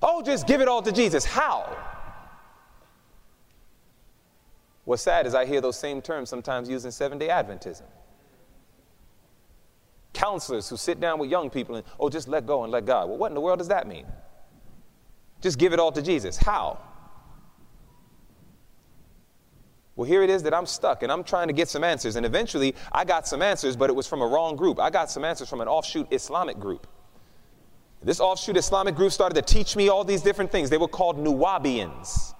Oh, just give it all to Jesus. How? What's sad is I hear those same terms sometimes used in seven day Adventism. counselors who sit down with young people and, oh, just let go and let God. Well, what in the world does that mean? Just give it all to Jesus. How? Well, here it is that I'm stuck and I'm trying to get some answers. And eventually I got some answers, but it was from a wrong group. I got some answers from an offshoot Islamic group. This offshoot Islamic group started to teach me all these different things. They were called Nuwaubians.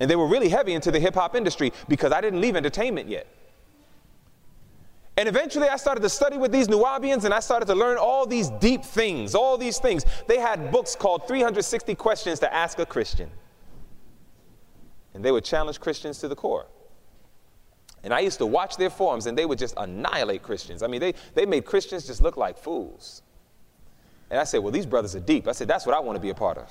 And they were really heavy into the hip hop industry because I didn't leave entertainment yet. And eventually I started to study with these Nuwaubians and I started to learn all these deep things, all these things. They had books called 360 Questions to Ask a Christian. And they would challenge Christians to the core. And I used to watch their forums and they would just annihilate Christians. I mean, they, they made Christians just look like fools. And I said, Well, these brothers are deep. I said, That's what I want to be a part of.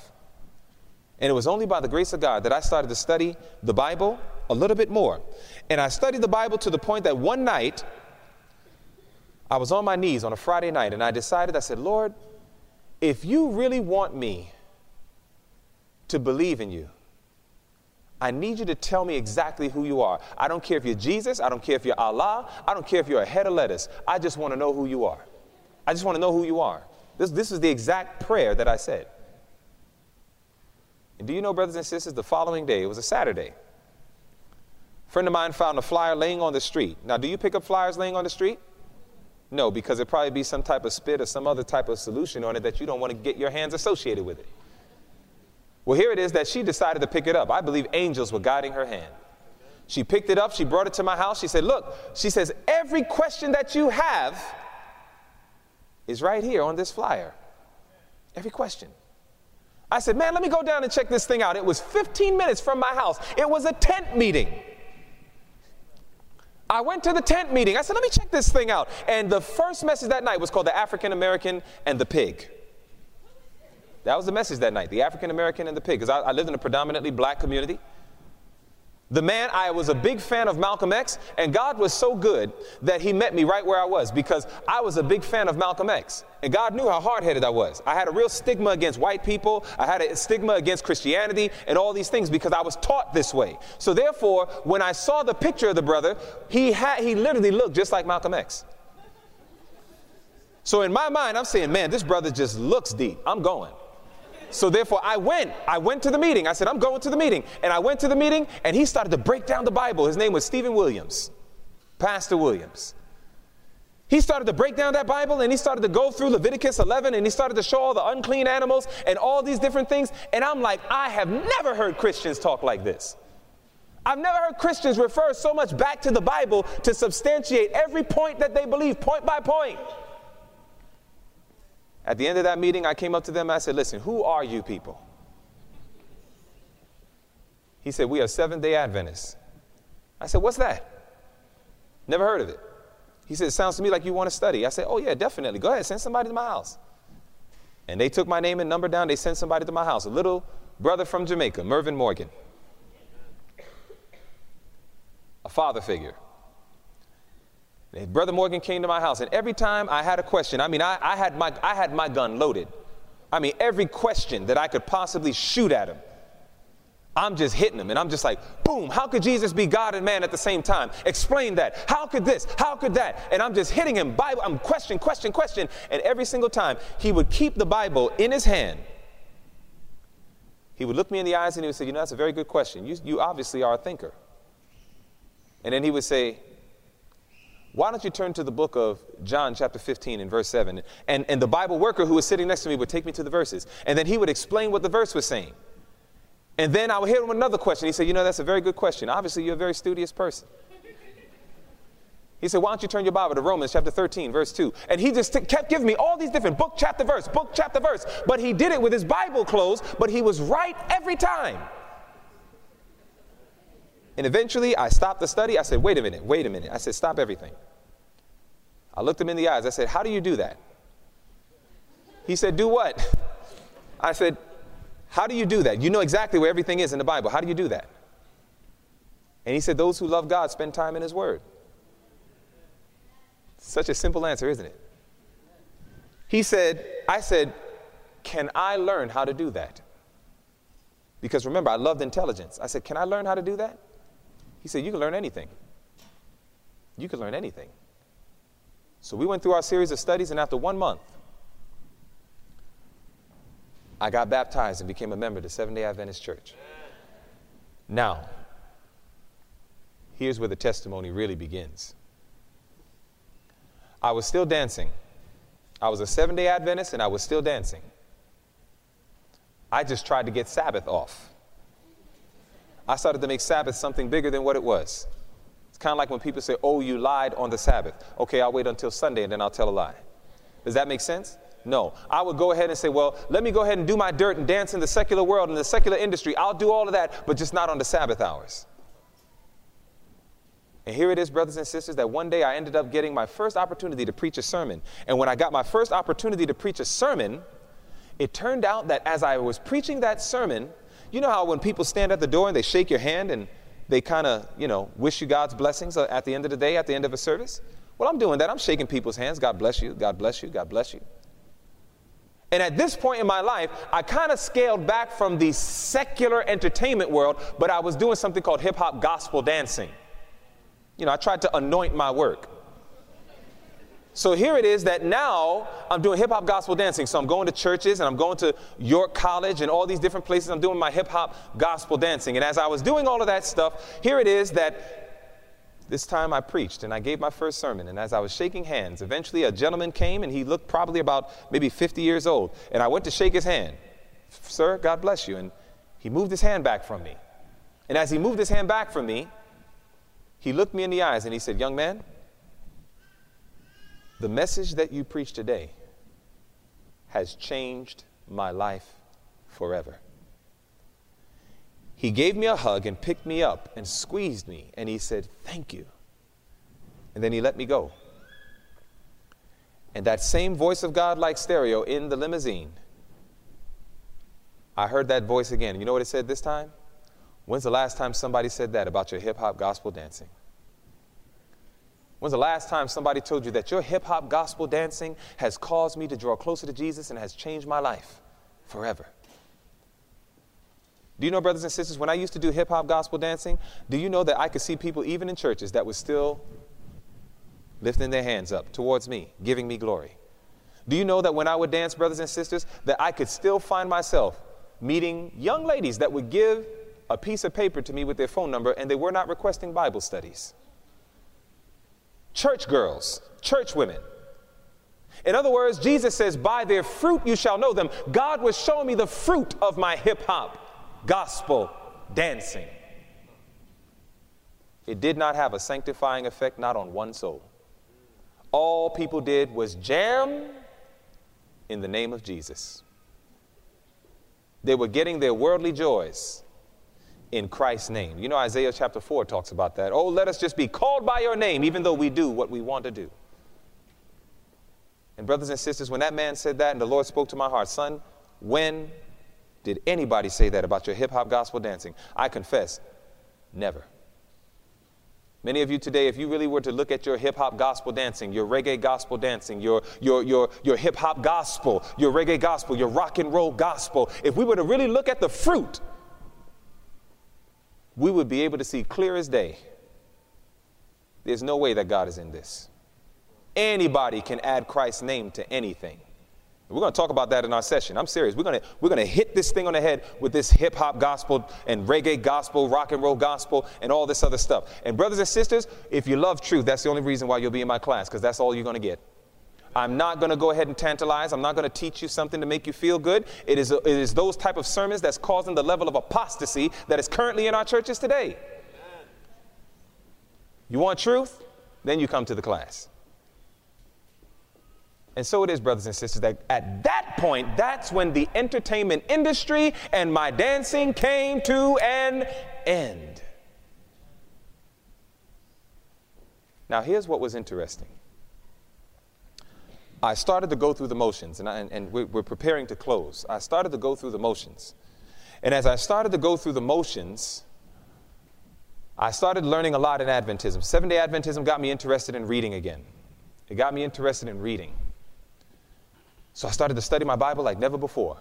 And it was only by the grace of God that I started to study the Bible a little bit more. And I studied the Bible to the point that one night, I was on my knees on a Friday night and I decided, I said, Lord, if you really want me to believe in you, I need you to tell me exactly who you are. I don't care if you're Jesus, I don't care if you're Allah, I don't care if you're a head of lettuce. I just want to know who you are. I just want to know who you are. This, this is the exact prayer that I said. And do you know, brothers and sisters, the following day, it was a Saturday. A friend of mine found a flyer laying on the street. Now, do you pick up flyers laying on the street? No, because it probably be some type of spit or some other type of solution on it that you don't want to get your hands associated with it. Well, here it is that she decided to pick it up. I believe angels were guiding her hand. She picked it up, she brought it to my house. She said, Look, she says, every question that you have is right here on this flyer. Every question. I said, Man, let me go down and check this thing out. It was 15 minutes from my house, it was a tent meeting. I went to the tent meeting. I said, let me check this thing out. And the first message that night was called The African American and the Pig. That was the message that night, the African American and the pig, because I, I lived in a predominantly black community. The man, I was a big fan of Malcolm X, and God was so good that he met me right where I was because I was a big fan of Malcolm X. And God knew how hard headed I was. I had a real stigma against white people, I had a stigma against Christianity, and all these things because I was taught this way. So, therefore, when I saw the picture of the brother, he, had, he literally looked just like Malcolm X. So, in my mind, I'm saying, man, this brother just looks deep. I'm going. So therefore, I went. I went to the meeting. I said, I'm going to the meeting. And I went to the meeting, and he started to break down the Bible. His name was Stephen Williams, Pastor Williams. He started to break down that Bible and he started to go through Leviticus 11 and he started to show all the unclean animals and all these different things. And I'm like, I have never heard Christians talk like this. I've never heard Christians refer so much back to the Bible to substantiate every point that they believe, point by point. At the end of that meeting, I came up to them. I said, Listen, who are you people? He said, We are Seventh day Adventists. I said, What's that? Never heard of it. He said, It sounds to me like you want to study. I said, Oh, yeah, definitely. Go ahead, send somebody to my house. And they took my name and number down. They sent somebody to my house, a little brother from Jamaica, Mervyn Morgan, a father figure. Brother Morgan came to my house, and every time I had a question, I mean, I, I, had my, I had my gun loaded. I mean, every question that I could possibly shoot at him, I'm just hitting him. And I'm just like, boom, how could Jesus be God and man at the same time? Explain that. How could this? How could that? And I'm just hitting him. Bible, I'm question, question, question. And every single time, he would keep the Bible in his hand. He would look me in the eyes and he would say, You know, that's a very good question. You, you obviously are a thinker. And then he would say, why don't you turn to the book of John, chapter 15, and verse 7? And, and the Bible worker who was sitting next to me would take me to the verses. And then he would explain what the verse was saying. And then I would hit him another question. He said, You know, that's a very good question. Obviously, you're a very studious person. He said, Why don't you turn your Bible to Romans chapter 13, verse 2? And he just t- kept giving me all these different book, chapter, verse, book, chapter, verse. But he did it with his Bible closed, but he was right every time. And eventually I stopped the study. I said, wait a minute, wait a minute. I said, stop everything. I looked him in the eyes. I said, how do you do that? He said, do what? I said, how do you do that? You know exactly where everything is in the Bible. How do you do that? And he said, those who love God spend time in his word. Such a simple answer, isn't it? He said, I said, can I learn how to do that? Because remember, I loved intelligence. I said, Can I learn how to do that? He said, You can learn anything. You can learn anything. So we went through our series of studies, and after one month, I got baptized and became a member of the Seventh day Adventist Church. Now, here's where the testimony really begins. I was still dancing. I was a seven day Adventist and I was still dancing. I just tried to get Sabbath off. I started to make Sabbath something bigger than what it was. It's kind of like when people say, Oh, you lied on the Sabbath. Okay, I'll wait until Sunday and then I'll tell a lie. Does that make sense? No. I would go ahead and say, Well, let me go ahead and do my dirt and dance in the secular world, in the secular industry. I'll do all of that, but just not on the Sabbath hours. And here it is, brothers and sisters, that one day I ended up getting my first opportunity to preach a sermon. And when I got my first opportunity to preach a sermon, it turned out that as I was preaching that sermon, you know how when people stand at the door and they shake your hand and they kind of, you know, wish you God's blessings uh, at the end of the day, at the end of a service? Well, I'm doing that. I'm shaking people's hands. God bless you. God bless you. God bless you. And at this point in my life, I kind of scaled back from the secular entertainment world, but I was doing something called hip hop gospel dancing. You know, I tried to anoint my work. So here it is that now I'm doing hip hop gospel dancing. So I'm going to churches and I'm going to York College and all these different places. I'm doing my hip hop gospel dancing. And as I was doing all of that stuff, here it is that this time I preached and I gave my first sermon. And as I was shaking hands, eventually a gentleman came and he looked probably about maybe 50 years old. And I went to shake his hand. Sir, God bless you. And he moved his hand back from me. And as he moved his hand back from me, he looked me in the eyes and he said, Young man, the message that you preach today has changed my life forever. He gave me a hug and picked me up and squeezed me, and he said, Thank you. And then he let me go. And that same voice of God, like stereo in the limousine, I heard that voice again. You know what it said this time? When's the last time somebody said that about your hip hop gospel dancing? When's the last time somebody told you that your hip hop gospel dancing has caused me to draw closer to Jesus and has changed my life forever? Do you know, brothers and sisters, when I used to do hip hop gospel dancing, do you know that I could see people, even in churches, that were still lifting their hands up towards me, giving me glory? Do you know that when I would dance, brothers and sisters, that I could still find myself meeting young ladies that would give a piece of paper to me with their phone number and they were not requesting Bible studies. Church girls, church women. In other words, Jesus says, By their fruit you shall know them. God was showing me the fruit of my hip hop gospel dancing. It did not have a sanctifying effect, not on one soul. All people did was jam in the name of Jesus. They were getting their worldly joys in Christ's name. You know, Isaiah chapter 4 talks about that. Oh, let us just be called by your name, even though we do what we want to do. And, brothers and sisters, when that man said that and the Lord spoke to my heart, son, when did anybody say that about your hip hop gospel dancing? I confess, never. Many of you today, if you really were to look at your hip hop gospel dancing, your reggae gospel dancing, your, your, your, your hip hop gospel, your reggae gospel, your rock and roll gospel, if we were to really look at the fruit we would be able to see clear as day there's no way that God is in this. Anybody can add Christ's name to anything. We're going to talk about that in our session. I'm serious. We're going to, we're going to hit this thing on the head with this hip hop gospel and reggae gospel, rock and roll gospel, and all this other stuff. And, brothers and sisters, if you love truth, that's the only reason why you'll be in my class, because that's all you're going to get. I'm not going to go ahead and tantalize. I'm not going to teach you something to make you feel good. It is, it is those type of sermons that's causing the level of apostasy that is currently in our churches today. You want truth? Then you come to the class. And so it is, brothers and sisters, that at that point, that's when the entertainment industry and my dancing came to an end. Now, here's what was interesting. I started to go through the motions, and, I, and, and we're, we're preparing to close. I started to go through the motions. And as I started to go through the motions, I started learning a lot in Adventism. Seven day Adventism got me interested in reading again. It got me interested in reading. So I started to study my Bible like never before.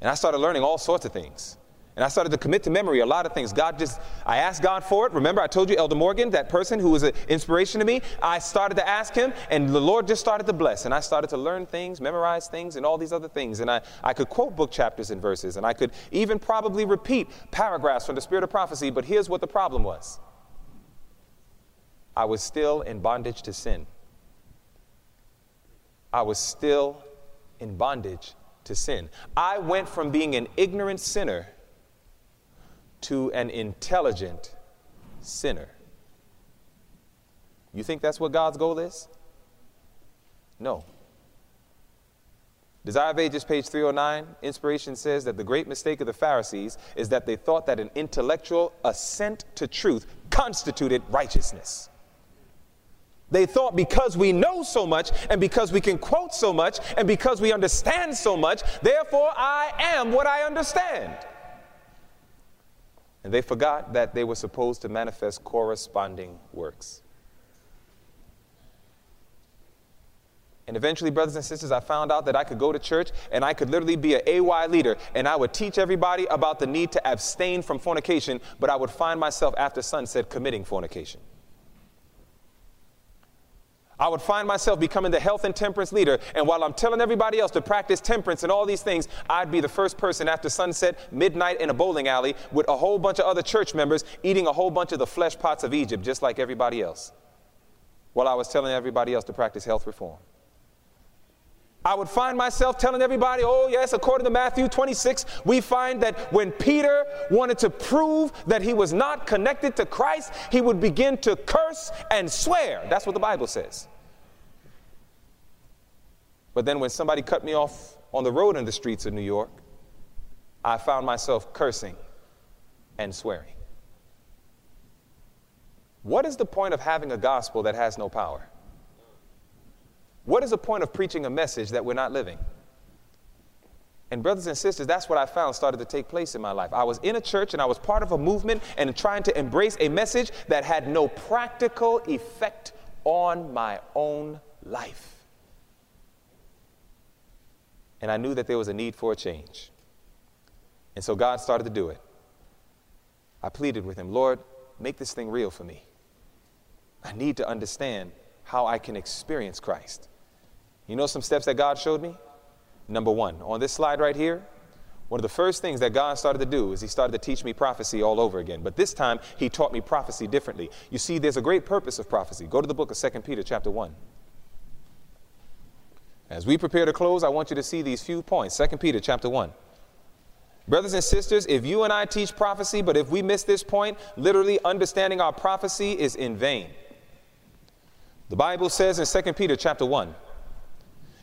And I started learning all sorts of things. And I started to commit to memory a lot of things. God just, I asked God for it. Remember, I told you, Elder Morgan, that person who was an inspiration to me, I started to ask him, and the Lord just started to bless. And I started to learn things, memorize things, and all these other things. And I, I could quote book chapters and verses, and I could even probably repeat paragraphs from the Spirit of Prophecy. But here's what the problem was I was still in bondage to sin. I was still in bondage to sin. I went from being an ignorant sinner to an intelligent sinner. You think that's what God's goal is? No. Desire of Ages, page 309, inspiration says that the great mistake of the Pharisees is that they thought that an intellectual assent to truth constituted righteousness. They thought because we know so much and because we can quote so much and because we understand so much, therefore I am what I understand. And they forgot that they were supposed to manifest corresponding works. And eventually, brothers and sisters, I found out that I could go to church and I could literally be an AY leader and I would teach everybody about the need to abstain from fornication, but I would find myself after sunset committing fornication. I would find myself becoming the health and temperance leader. And while I'm telling everybody else to practice temperance and all these things, I'd be the first person after sunset, midnight in a bowling alley with a whole bunch of other church members eating a whole bunch of the flesh pots of Egypt, just like everybody else, while I was telling everybody else to practice health reform. I would find myself telling everybody, oh, yes, according to Matthew 26, we find that when Peter wanted to prove that he was not connected to Christ, he would begin to curse and swear. That's what the Bible says. But then when somebody cut me off on the road in the streets of New York, I found myself cursing and swearing. What is the point of having a gospel that has no power? What is the point of preaching a message that we're not living? And, brothers and sisters, that's what I found started to take place in my life. I was in a church and I was part of a movement and trying to embrace a message that had no practical effect on my own life. And I knew that there was a need for a change. And so God started to do it. I pleaded with Him, Lord, make this thing real for me. I need to understand how I can experience Christ. You know some steps that God showed me? Number one, on this slide right here, one of the first things that God started to do is He started to teach me prophecy all over again. But this time, He taught me prophecy differently. You see, there's a great purpose of prophecy. Go to the book of 2 Peter, chapter 1. As we prepare to close, I want you to see these few points. 2 Peter, chapter 1. Brothers and sisters, if you and I teach prophecy, but if we miss this point, literally understanding our prophecy is in vain. The Bible says in 2 Peter chapter 1,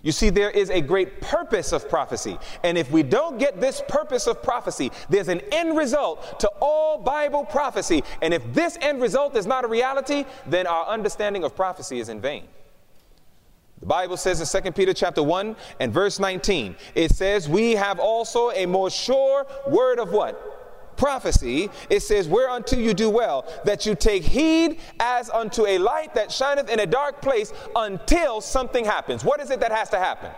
you see, there is a great purpose of prophecy. And if we don't get this purpose of prophecy, there's an end result to all Bible prophecy. And if this end result is not a reality, then our understanding of prophecy is in vain. The Bible says in 2 Peter chapter 1 and verse 19, it says, We have also a more sure word of what? Prophecy, it says, Whereunto you do well, that you take heed as unto a light that shineth in a dark place until something happens. What is it that has to happen?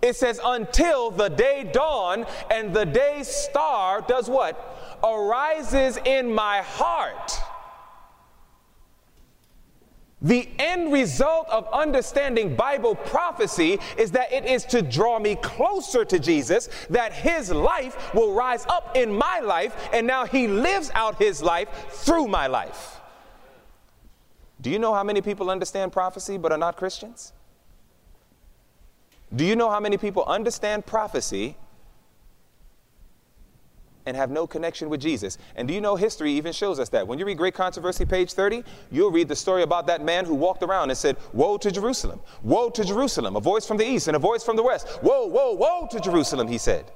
It says, Until the day dawn and the day star does what? Arises in my heart. The end result of understanding Bible prophecy is that it is to draw me closer to Jesus, that his life will rise up in my life, and now he lives out his life through my life. Do you know how many people understand prophecy but are not Christians? Do you know how many people understand prophecy and have no connection with Jesus. And do you know history even shows us that? When you read Great Controversy, page 30, you'll read the story about that man who walked around and said, Woe to Jerusalem! Woe to Jerusalem! A voice from the east and a voice from the west. Woe, woe, woe to Jerusalem, he said.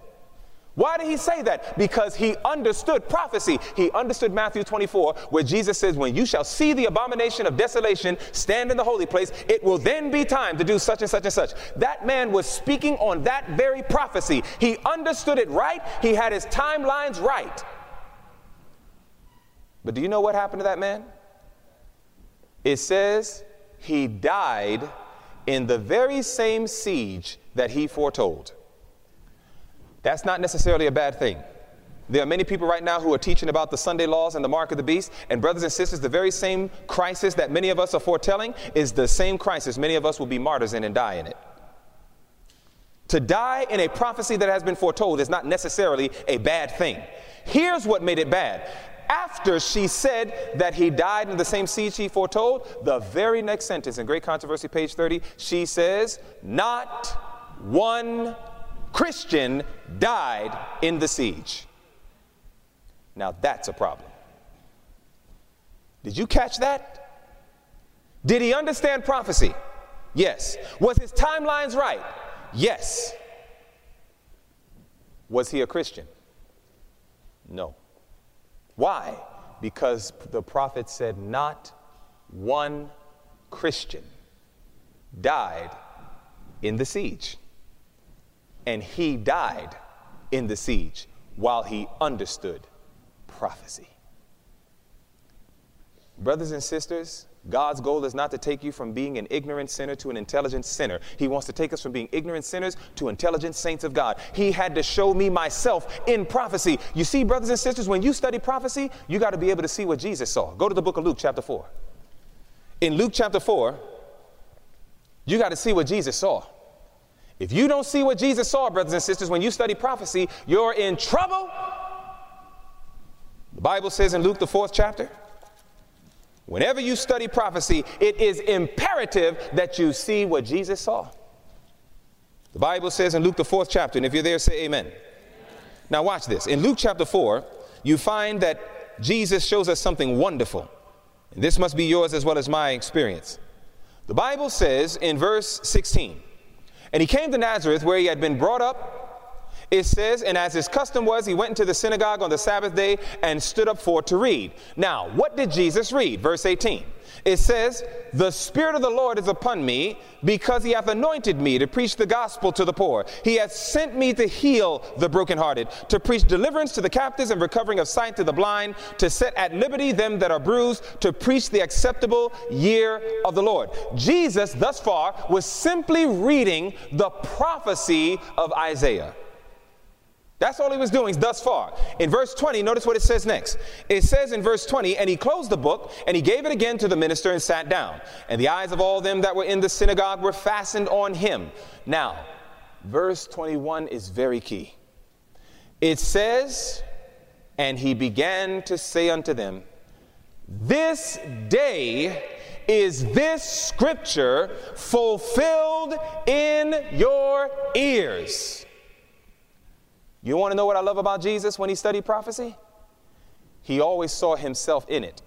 Why did he say that? Because he understood prophecy. He understood Matthew 24, where Jesus says, When you shall see the abomination of desolation stand in the holy place, it will then be time to do such and such and such. That man was speaking on that very prophecy. He understood it right, he had his timelines right. But do you know what happened to that man? It says he died in the very same siege that he foretold. That's not necessarily a bad thing. There are many people right now who are teaching about the Sunday laws and the mark of the beast. And, brothers and sisters, the very same crisis that many of us are foretelling is the same crisis many of us will be martyrs in and die in it. To die in a prophecy that has been foretold is not necessarily a bad thing. Here's what made it bad. After she said that he died in the same seed she foretold, the very next sentence in Great Controversy, page 30, she says, Not one Christian died in the siege. Now that's a problem. Did you catch that? Did he understand prophecy? Yes. Was his timelines right? Yes. Was he a Christian? No. Why? Because the prophet said, Not one Christian died in the siege. And he died in the siege while he understood prophecy. Brothers and sisters, God's goal is not to take you from being an ignorant sinner to an intelligent sinner. He wants to take us from being ignorant sinners to intelligent saints of God. He had to show me myself in prophecy. You see, brothers and sisters, when you study prophecy, you got to be able to see what Jesus saw. Go to the book of Luke, chapter 4. In Luke chapter 4, you got to see what Jesus saw. If you don't see what Jesus saw, brothers and sisters, when you study prophecy, you're in trouble. The Bible says in Luke, the fourth chapter, Whenever you study prophecy, it is imperative that you see what Jesus saw. The Bible says in Luke, the fourth chapter, and if you're there, say amen. amen. Now, watch this. In Luke chapter 4, you find that Jesus shows us something wonderful. And this must be yours as well as my experience. The Bible says in verse 16, and he came to Nazareth where he had been brought up it says, and as his custom was, he went into the synagogue on the Sabbath day and stood up for to read. Now, what did Jesus read? Verse 18. It says, The Spirit of the Lord is upon me because he hath anointed me to preach the gospel to the poor. He hath sent me to heal the brokenhearted, to preach deliverance to the captives and recovering of sight to the blind, to set at liberty them that are bruised, to preach the acceptable year of the Lord. Jesus, thus far, was simply reading the prophecy of Isaiah. That's all he was doing thus far. In verse 20, notice what it says next. It says in verse 20, and he closed the book, and he gave it again to the minister and sat down. And the eyes of all them that were in the synagogue were fastened on him. Now, verse 21 is very key. It says, and he began to say unto them, This day is this scripture fulfilled in your ears. You want to know what I love about Jesus when he studied prophecy? He always saw himself in it.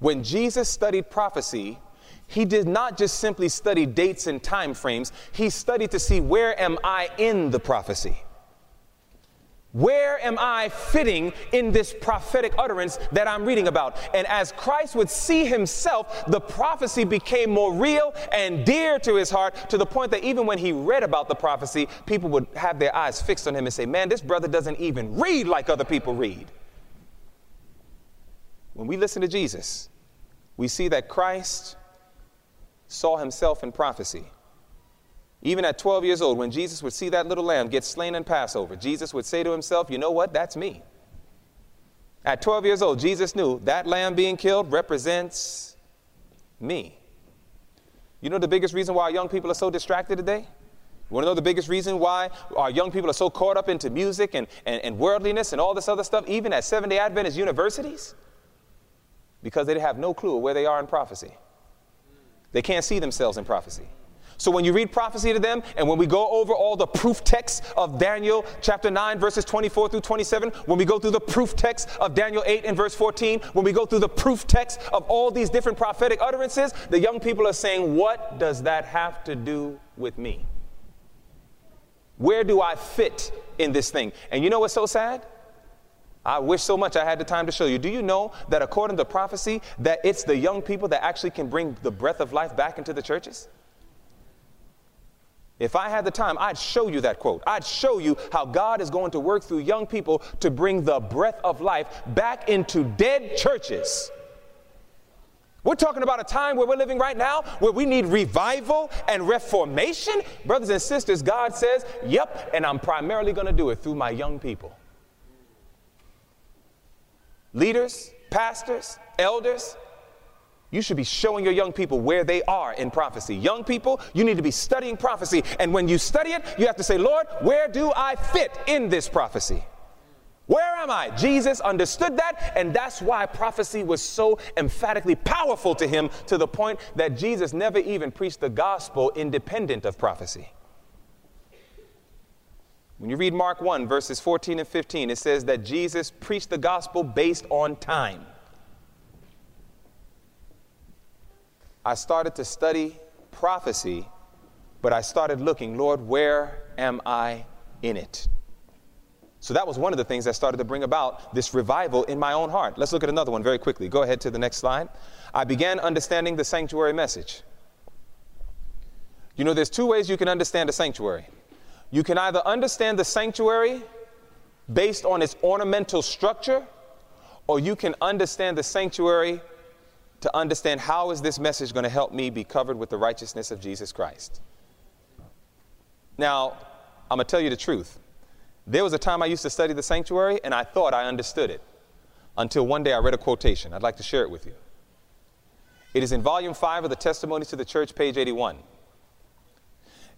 When Jesus studied prophecy, he did not just simply study dates and time frames, he studied to see where am I in the prophecy. Where am I fitting in this prophetic utterance that I'm reading about? And as Christ would see himself, the prophecy became more real and dear to his heart to the point that even when he read about the prophecy, people would have their eyes fixed on him and say, Man, this brother doesn't even read like other people read. When we listen to Jesus, we see that Christ saw himself in prophecy. Even at 12 years old, when Jesus would see that little lamb get slain in Passover, Jesus would say to himself, You know what? That's me. At 12 years old, Jesus knew that lamb being killed represents me. You know the biggest reason why young people are so distracted today? You want to know the biggest reason why our young people are so caught up into music and, and, and worldliness and all this other stuff, even at Seventh day Adventist universities? Because they have no clue where they are in prophecy. They can't see themselves in prophecy. So when you read prophecy to them, and when we go over all the proof texts of Daniel chapter 9, verses 24 through 27, when we go through the proof text of Daniel 8 and verse 14, when we go through the proof text of all these different prophetic utterances, the young people are saying, What does that have to do with me? Where do I fit in this thing? And you know what's so sad? I wish so much I had the time to show you. Do you know that according to prophecy, that it's the young people that actually can bring the breath of life back into the churches? If I had the time, I'd show you that quote. I'd show you how God is going to work through young people to bring the breath of life back into dead churches. We're talking about a time where we're living right now where we need revival and reformation. Brothers and sisters, God says, Yep, and I'm primarily going to do it through my young people. Leaders, pastors, elders, you should be showing your young people where they are in prophecy. Young people, you need to be studying prophecy. And when you study it, you have to say, Lord, where do I fit in this prophecy? Where am I? Jesus understood that, and that's why prophecy was so emphatically powerful to him to the point that Jesus never even preached the gospel independent of prophecy. When you read Mark 1, verses 14 and 15, it says that Jesus preached the gospel based on time. I started to study prophecy, but I started looking, Lord, where am I in it? So that was one of the things that started to bring about this revival in my own heart. Let's look at another one very quickly. Go ahead to the next slide. I began understanding the sanctuary message. You know, there's two ways you can understand a sanctuary. You can either understand the sanctuary based on its ornamental structure, or you can understand the sanctuary to understand how is this message going to help me be covered with the righteousness of Jesus Christ. Now, I'm going to tell you the truth. There was a time I used to study the sanctuary and I thought I understood it until one day I read a quotation. I'd like to share it with you. It is in volume 5 of the Testimonies to the Church, page 81.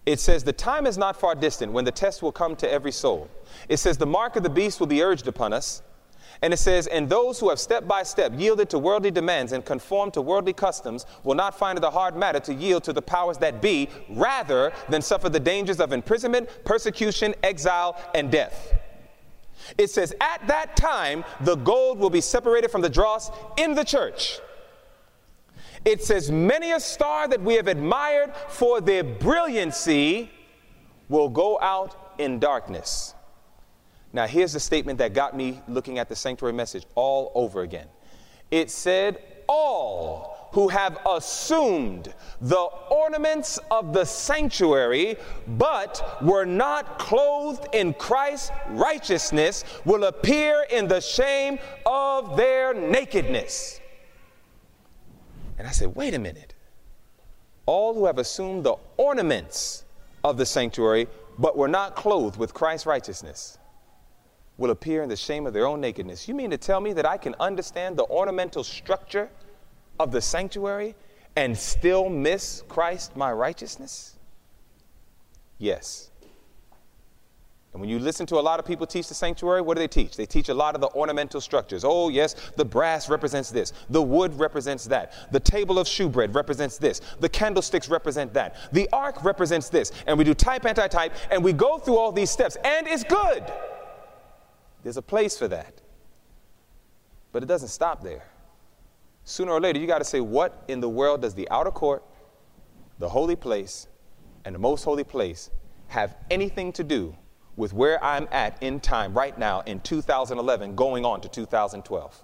It says, The time is not far distant when the test will come to every soul. It says, The mark of the beast will be urged upon us. And it says, And those who have step by step yielded to worldly demands and conformed to worldly customs will not find it a hard matter to yield to the powers that be, rather than suffer the dangers of imprisonment, persecution, exile, and death. It says, At that time, the gold will be separated from the dross in the church. It says, Many a star that we have admired for their brilliancy will go out in darkness. Now, here's the statement that got me looking at the sanctuary message all over again. It said, All who have assumed the ornaments of the sanctuary, but were not clothed in Christ's righteousness, will appear in the shame of their nakedness. And I said, Wait a minute. All who have assumed the ornaments of the sanctuary, but were not clothed with Christ's righteousness will appear in the shame of their own nakedness. You mean to tell me that I can understand the ornamental structure of the sanctuary and still miss Christ, my righteousness? Yes. And when you listen to a lot of people teach the sanctuary, what do they teach? They teach a lot of the ornamental structures. Oh, yes, the brass represents this. The wood represents that. The table of shewbread represents this. The candlesticks represent that. The ark represents this. And we do type, anti type, and we go through all these steps, and it's good. There's a place for that. But it doesn't stop there. Sooner or later, you got to say, what in the world does the outer court, the holy place, and the most holy place have anything to do with where I'm at in time right now in 2011 going on to 2012?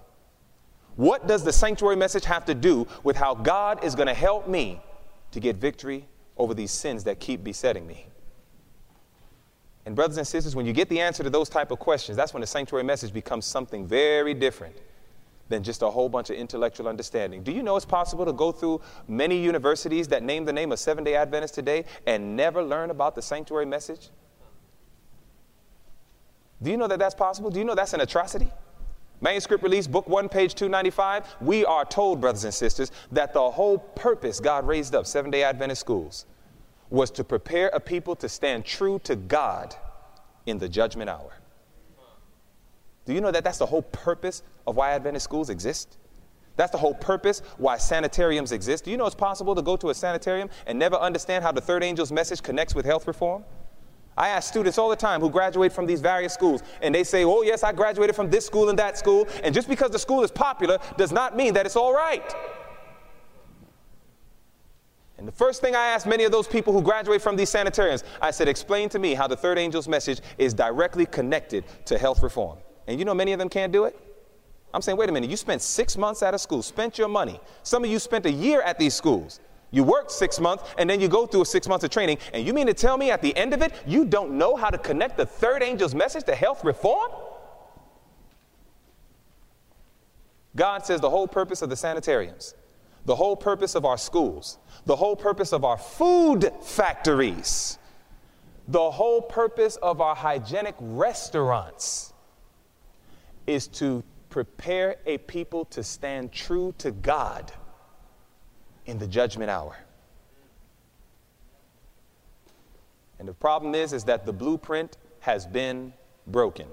What does the sanctuary message have to do with how God is going to help me to get victory over these sins that keep besetting me? And brothers and sisters, when you get the answer to those type of questions, that's when the sanctuary message becomes something very different than just a whole bunch of intellectual understanding. Do you know it's possible to go through many universities that name the name of Seventh day Adventists today and never learn about the sanctuary message? Do you know that that's possible? Do you know that's an atrocity? Manuscript release, book one, page 295. We are told, brothers and sisters, that the whole purpose God raised up Seventh day Adventist schools was to prepare a people to stand true to God in the judgment hour. Do you know that that's the whole purpose of why Adventist schools exist? That's the whole purpose why sanitariums exist. Do you know it's possible to go to a sanitarium and never understand how the third angel's message connects with health reform? I ask students all the time who graduate from these various schools, and they say, Oh, yes, I graduated from this school and that school. And just because the school is popular does not mean that it's all right. And the first thing I asked many of those people who graduate from these sanitariums, I said, explain to me how the third angel's message is directly connected to health reform. And you know, many of them can't do it. I'm saying, wait a minute, you spent six months out of school, spent your money. Some of you spent a year at these schools. You worked six months and then you go through a six months of training. And you mean to tell me at the end of it, you don't know how to connect the third angel's message to health reform? God says the whole purpose of the sanitariums the whole purpose of our schools, the whole purpose of our food factories, the whole purpose of our hygienic restaurants is to prepare a people to stand true to God in the judgment hour. And the problem is is that the blueprint has been broken.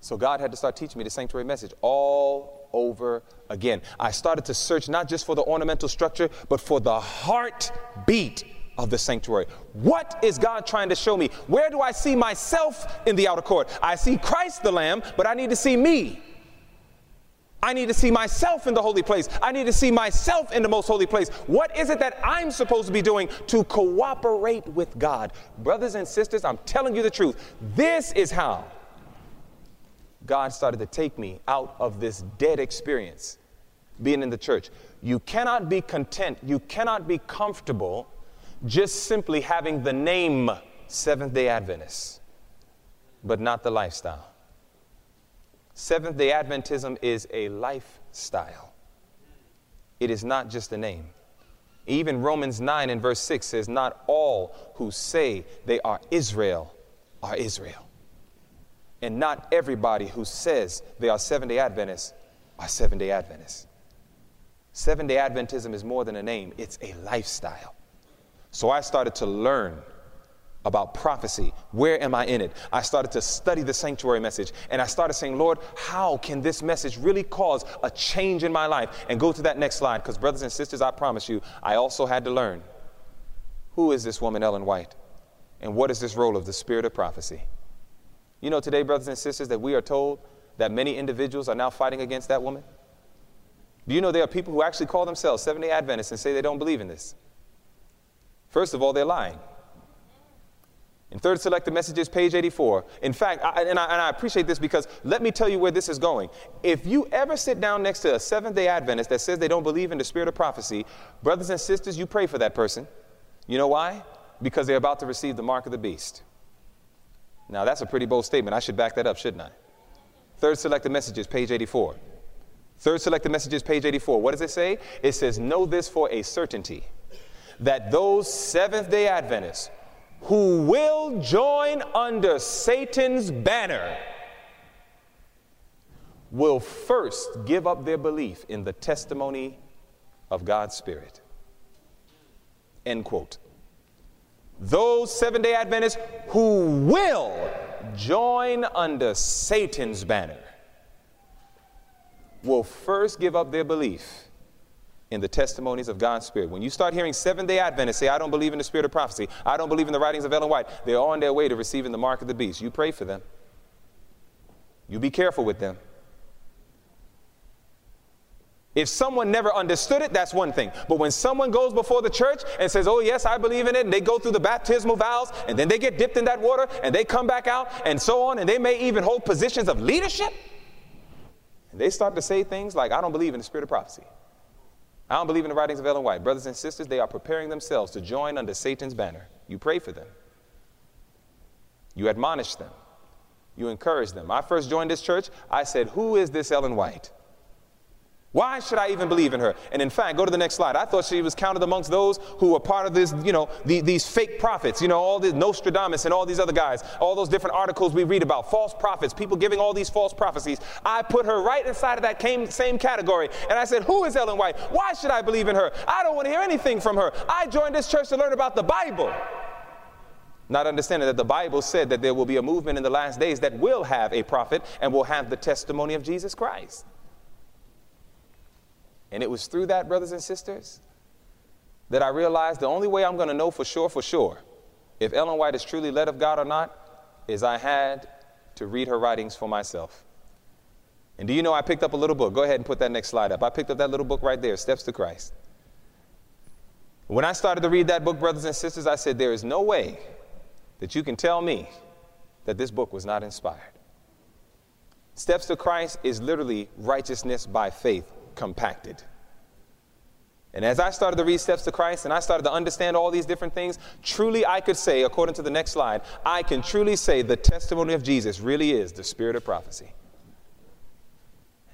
So God had to start teaching me the sanctuary message all over again. I started to search not just for the ornamental structure, but for the heartbeat of the sanctuary. What is God trying to show me? Where do I see myself in the outer court? I see Christ the Lamb, but I need to see me. I need to see myself in the holy place. I need to see myself in the most holy place. What is it that I'm supposed to be doing to cooperate with God? Brothers and sisters, I'm telling you the truth. This is how God started to take me out of this dead experience being in the church. You cannot be content, you cannot be comfortable just simply having the name Seventh day Adventist, but not the lifestyle. Seventh day Adventism is a lifestyle, it is not just a name. Even Romans 9 and verse 6 says, Not all who say they are Israel are Israel. And not everybody who says they are Seventh day Adventists are Seventh day Adventists. Seventh day Adventism is more than a name, it's a lifestyle. So I started to learn about prophecy. Where am I in it? I started to study the sanctuary message and I started saying, Lord, how can this message really cause a change in my life? And go to that next slide because, brothers and sisters, I promise you, I also had to learn who is this woman, Ellen White? And what is this role of the spirit of prophecy? You know, today, brothers and sisters, that we are told that many individuals are now fighting against that woman? Do you know there are people who actually call themselves Seventh day Adventists and say they don't believe in this? First of all, they're lying. In third selected messages, page 84. In fact, I, and, I, and I appreciate this because let me tell you where this is going. If you ever sit down next to a Seventh day Adventist that says they don't believe in the spirit of prophecy, brothers and sisters, you pray for that person. You know why? Because they're about to receive the mark of the beast. Now, that's a pretty bold statement. I should back that up, shouldn't I? Third selected messages, page 84. Third selected messages, page 84. What does it say? It says, Know this for a certainty that those Seventh day Adventists who will join under Satan's banner will first give up their belief in the testimony of God's Spirit. End quote. Those seven day Adventists who will join under Satan's banner will first give up their belief in the testimonies of God's Spirit. When you start hearing seven day Adventists say, I don't believe in the spirit of prophecy, I don't believe in the writings of Ellen White, they're on their way to receiving the mark of the beast. You pray for them. You be careful with them. If someone never understood it, that's one thing. But when someone goes before the church and says, Oh, yes, I believe in it, and they go through the baptismal vows, and then they get dipped in that water, and they come back out, and so on, and they may even hold positions of leadership, and they start to say things like, I don't believe in the spirit of prophecy. I don't believe in the writings of Ellen White. Brothers and sisters, they are preparing themselves to join under Satan's banner. You pray for them, you admonish them, you encourage them. I first joined this church, I said, Who is this Ellen White? Why should I even believe in her? And in fact, go to the next slide. I thought she was counted amongst those who were part of this, you know, the, these fake prophets, you know, all these Nostradamus and all these other guys, all those different articles we read about, false prophets, people giving all these false prophecies. I put her right inside of that same category. And I said, Who is Ellen White? Why should I believe in her? I don't want to hear anything from her. I joined this church to learn about the Bible. Not understanding that the Bible said that there will be a movement in the last days that will have a prophet and will have the testimony of Jesus Christ. And it was through that, brothers and sisters, that I realized the only way I'm going to know for sure, for sure, if Ellen White is truly led of God or not, is I had to read her writings for myself. And do you know I picked up a little book? Go ahead and put that next slide up. I picked up that little book right there, Steps to Christ. When I started to read that book, brothers and sisters, I said, There is no way that you can tell me that this book was not inspired. Steps to Christ is literally righteousness by faith compacted. And as I started to read Steps to Christ and I started to understand all these different things, truly I could say, according to the next slide, I can truly say the testimony of Jesus really is the spirit of prophecy.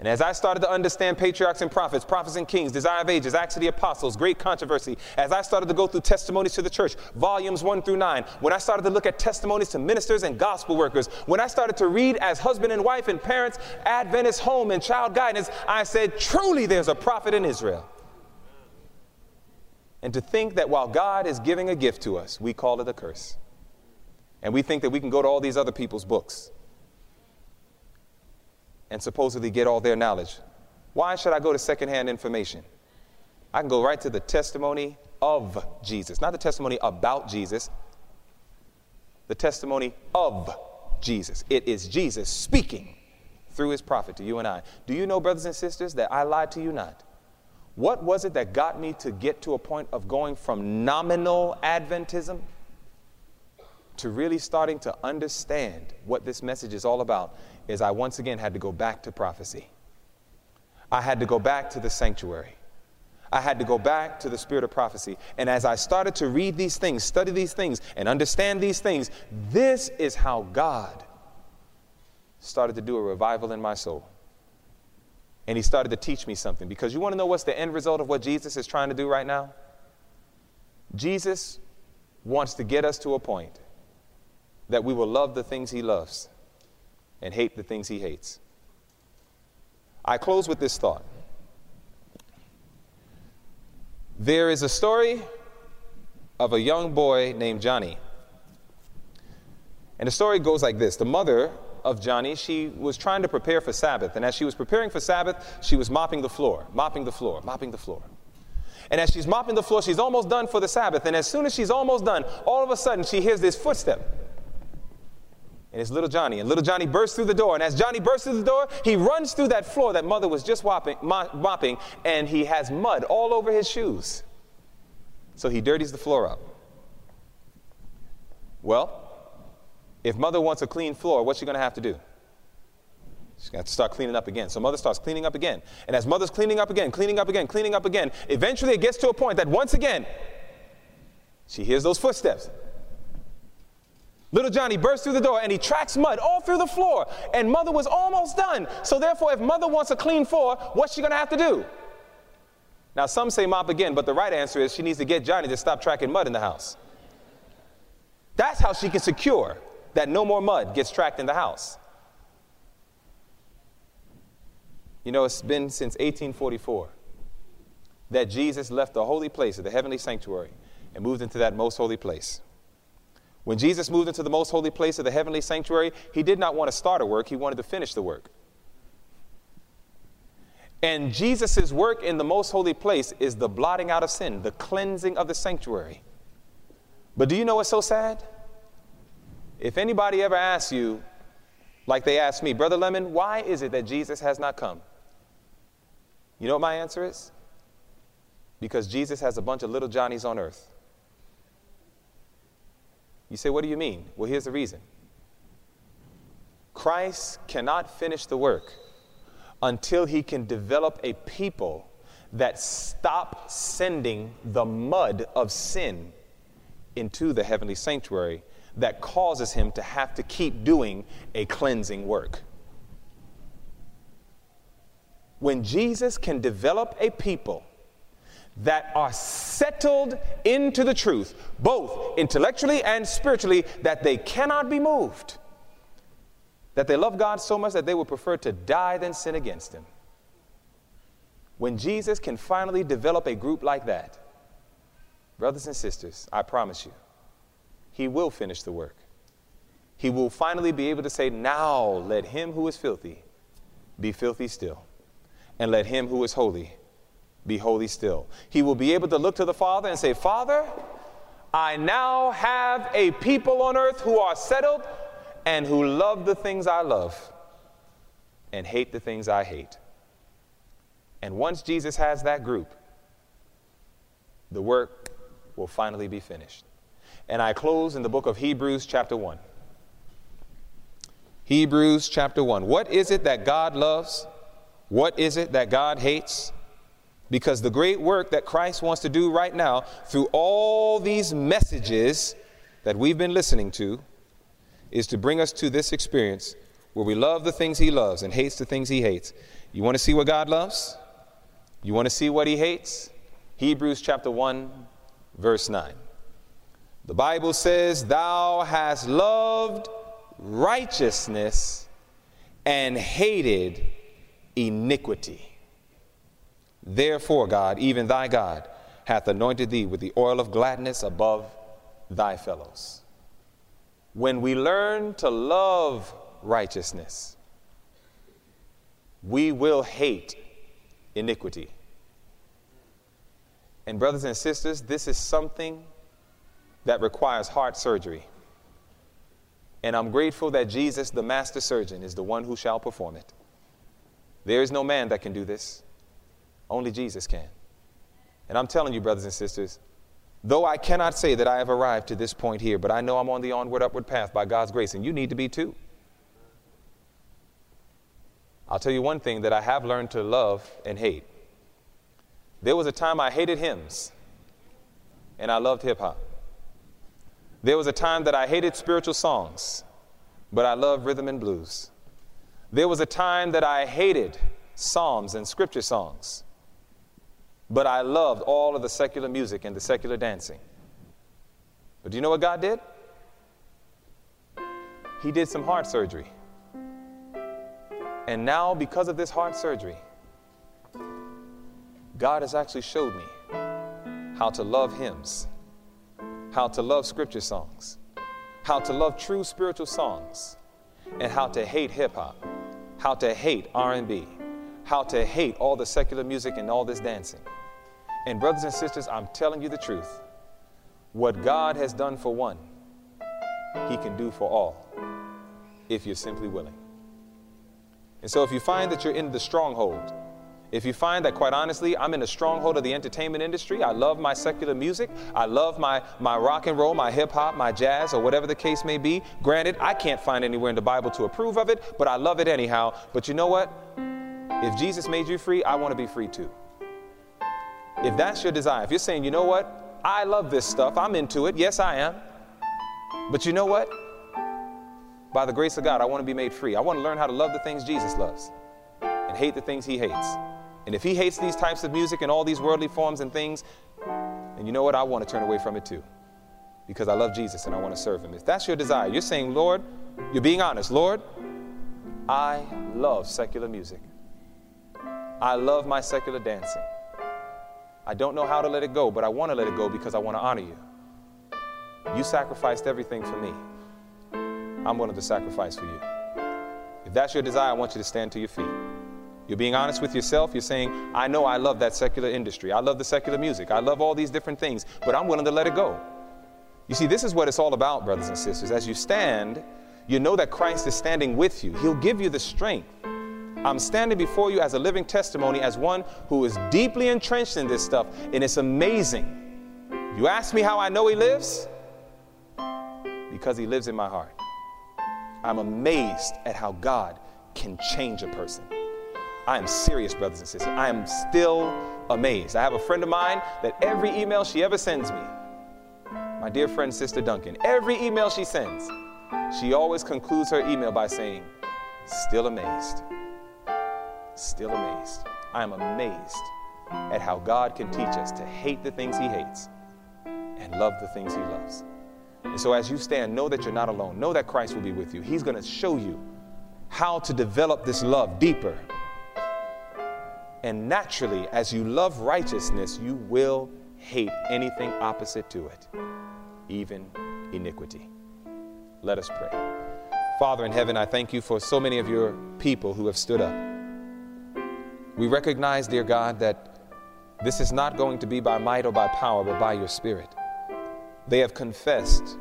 And as I started to understand patriarchs and prophets, prophets and kings, desire of ages, acts of the apostles, great controversy, as I started to go through testimonies to the church, volumes one through nine, when I started to look at testimonies to ministers and gospel workers, when I started to read as husband and wife and parents, Adventist home and child guidance, I said, truly there's a prophet in Israel. And to think that while God is giving a gift to us, we call it a curse. And we think that we can go to all these other people's books and supposedly get all their knowledge. Why should I go to secondhand information? I can go right to the testimony of Jesus, not the testimony about Jesus, the testimony of Jesus. It is Jesus speaking through his prophet to you and I. Do you know, brothers and sisters, that I lied to you not? What was it that got me to get to a point of going from nominal Adventism to really starting to understand what this message is all about? Is I once again had to go back to prophecy. I had to go back to the sanctuary. I had to go back to the spirit of prophecy. And as I started to read these things, study these things, and understand these things, this is how God started to do a revival in my soul. And He started to teach me something. Because you want to know what's the end result of what Jesus is trying to do right now? Jesus wants to get us to a point that we will love the things He loves and hate the things he hates. I close with this thought. There is a story of a young boy named Johnny. And the story goes like this The mother of Johnny, she was trying to prepare for Sabbath. And as she was preparing for Sabbath, she was mopping the floor, mopping the floor, mopping the floor. And as she's mopping the floor, she's almost done for the Sabbath. And as soon as she's almost done, all of a sudden she hears this footstep and it's little Johnny. And little Johnny bursts through the door. And as Johnny bursts through the door, he runs through that floor that mother was just mopping, mopping and he has mud all over his shoes. So he dirties the floor up. Well, if mother wants a clean floor, what's she going to have to do? She's to have to start cleaning up again. So mother starts cleaning up again. And as mother's cleaning up again, cleaning up again, cleaning up again, eventually it gets to a point that once again, she hears those footsteps. Little Johnny bursts through the door and he tracks mud all through the floor. And mother was almost done. So, therefore, if mother wants a clean floor, what's she going to have to do? Now, some say mop again, but the right answer is she needs to get Johnny to stop tracking mud in the house. That's how she can secure that no more mud gets tracked in the house. You know, it's been since 1844 that Jesus left the holy place of the heavenly sanctuary and moved into that most holy place. When Jesus moved into the most holy place of the heavenly sanctuary, he did not want to start a work, he wanted to finish the work. And Jesus' work in the most holy place is the blotting out of sin, the cleansing of the sanctuary. But do you know what's so sad? If anybody ever asks you, like they asked me, Brother Lemon, why is it that Jesus has not come? You know what my answer is? Because Jesus has a bunch of little Johnnies on earth. You say, What do you mean? Well, here's the reason Christ cannot finish the work until he can develop a people that stop sending the mud of sin into the heavenly sanctuary that causes him to have to keep doing a cleansing work. When Jesus can develop a people that are settled into the truth, both intellectually and spiritually, that they cannot be moved. That they love God so much that they would prefer to die than sin against Him. When Jesus can finally develop a group like that, brothers and sisters, I promise you, He will finish the work. He will finally be able to say, Now let him who is filthy be filthy still, and let him who is holy be holy still. He will be able to look to the Father and say, Father, I now have a people on earth who are settled and who love the things I love and hate the things I hate. And once Jesus has that group, the work will finally be finished. And I close in the book of Hebrews, chapter 1. Hebrews, chapter 1. What is it that God loves? What is it that God hates? Because the great work that Christ wants to do right now through all these messages that we've been listening to is to bring us to this experience where we love the things he loves and hates the things he hates. You want to see what God loves? You want to see what he hates? Hebrews chapter 1, verse 9. The Bible says, Thou hast loved righteousness and hated iniquity. Therefore, God, even thy God, hath anointed thee with the oil of gladness above thy fellows. When we learn to love righteousness, we will hate iniquity. And, brothers and sisters, this is something that requires heart surgery. And I'm grateful that Jesus, the master surgeon, is the one who shall perform it. There is no man that can do this, only Jesus can. And I'm telling you, brothers and sisters, though I cannot say that I have arrived to this point here, but I know I'm on the onward, upward path by God's grace, and you need to be too. I'll tell you one thing that I have learned to love and hate. There was a time I hated hymns, and I loved hip hop. There was a time that I hated spiritual songs, but I loved rhythm and blues. There was a time that I hated psalms and scripture songs, but I loved all of the secular music and the secular dancing. But do you know what God did? He did some heart surgery. And now, because of this heart surgery, God has actually showed me how to love hymns how to love scripture songs, how to love true spiritual songs, and how to hate hip hop, how to hate R&B, how to hate all the secular music and all this dancing. And brothers and sisters, I'm telling you the truth. What God has done for one, he can do for all if you're simply willing. And so if you find that you're in the stronghold, if you find that, quite honestly, I'm in a stronghold of the entertainment industry, I love my secular music, I love my, my rock and roll, my hip hop, my jazz, or whatever the case may be. Granted, I can't find anywhere in the Bible to approve of it, but I love it anyhow. But you know what? If Jesus made you free, I want to be free too. If that's your desire, if you're saying, you know what? I love this stuff, I'm into it, yes, I am. But you know what? By the grace of God, I want to be made free. I want to learn how to love the things Jesus loves and hate the things he hates. And if he hates these types of music and all these worldly forms and things, then you know what? I want to turn away from it too. Because I love Jesus and I want to serve him. If that's your desire, you're saying, Lord, you're being honest, Lord, I love secular music. I love my secular dancing. I don't know how to let it go, but I want to let it go because I want to honor you. You sacrificed everything for me. I'm willing to sacrifice for you. If that's your desire, I want you to stand to your feet. You're being honest with yourself. You're saying, I know I love that secular industry. I love the secular music. I love all these different things, but I'm willing to let it go. You see, this is what it's all about, brothers and sisters. As you stand, you know that Christ is standing with you, He'll give you the strength. I'm standing before you as a living testimony, as one who is deeply entrenched in this stuff, and it's amazing. You ask me how I know He lives? Because He lives in my heart. I'm amazed at how God can change a person. I am serious, brothers and sisters. I am still amazed. I have a friend of mine that every email she ever sends me, my dear friend, Sister Duncan, every email she sends, she always concludes her email by saying, Still amazed. Still amazed. I am amazed at how God can teach us to hate the things He hates and love the things He loves. And so, as you stand, know that you're not alone. Know that Christ will be with you. He's going to show you how to develop this love deeper and naturally, as you love righteousness, you will hate anything opposite to it, even iniquity. Let us pray. Father in heaven, I thank you for so many of your people who have stood up. We recognize, dear God, that this is not going to be by might or by power, but by your Spirit. They have confessed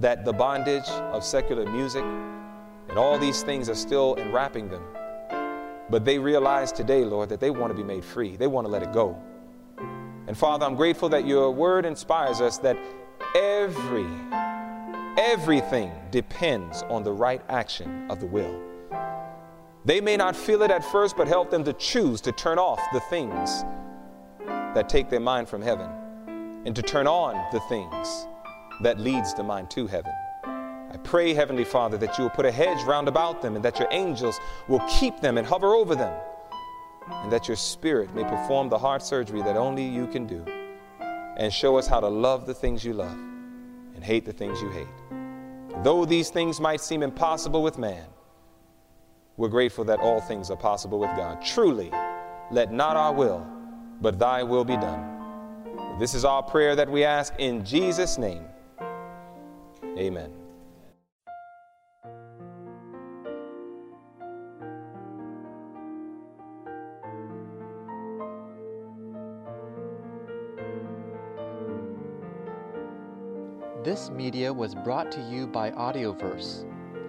that the bondage of secular music and all these things are still enwrapping them but they realize today, Lord, that they want to be made free. They want to let it go. And Father, I'm grateful that your word inspires us that every, everything depends on the right action of the will. They may not feel it at first, but help them to choose to turn off the things that take their mind from heaven and to turn on the things that leads the mind to heaven. I pray, Heavenly Father, that you will put a hedge round about them and that your angels will keep them and hover over them, and that your Spirit may perform the heart surgery that only you can do and show us how to love the things you love and hate the things you hate. Though these things might seem impossible with man, we're grateful that all things are possible with God. Truly, let not our will, but thy will be done. This is our prayer that we ask in Jesus' name. Amen. This media was brought to you by Audioverse,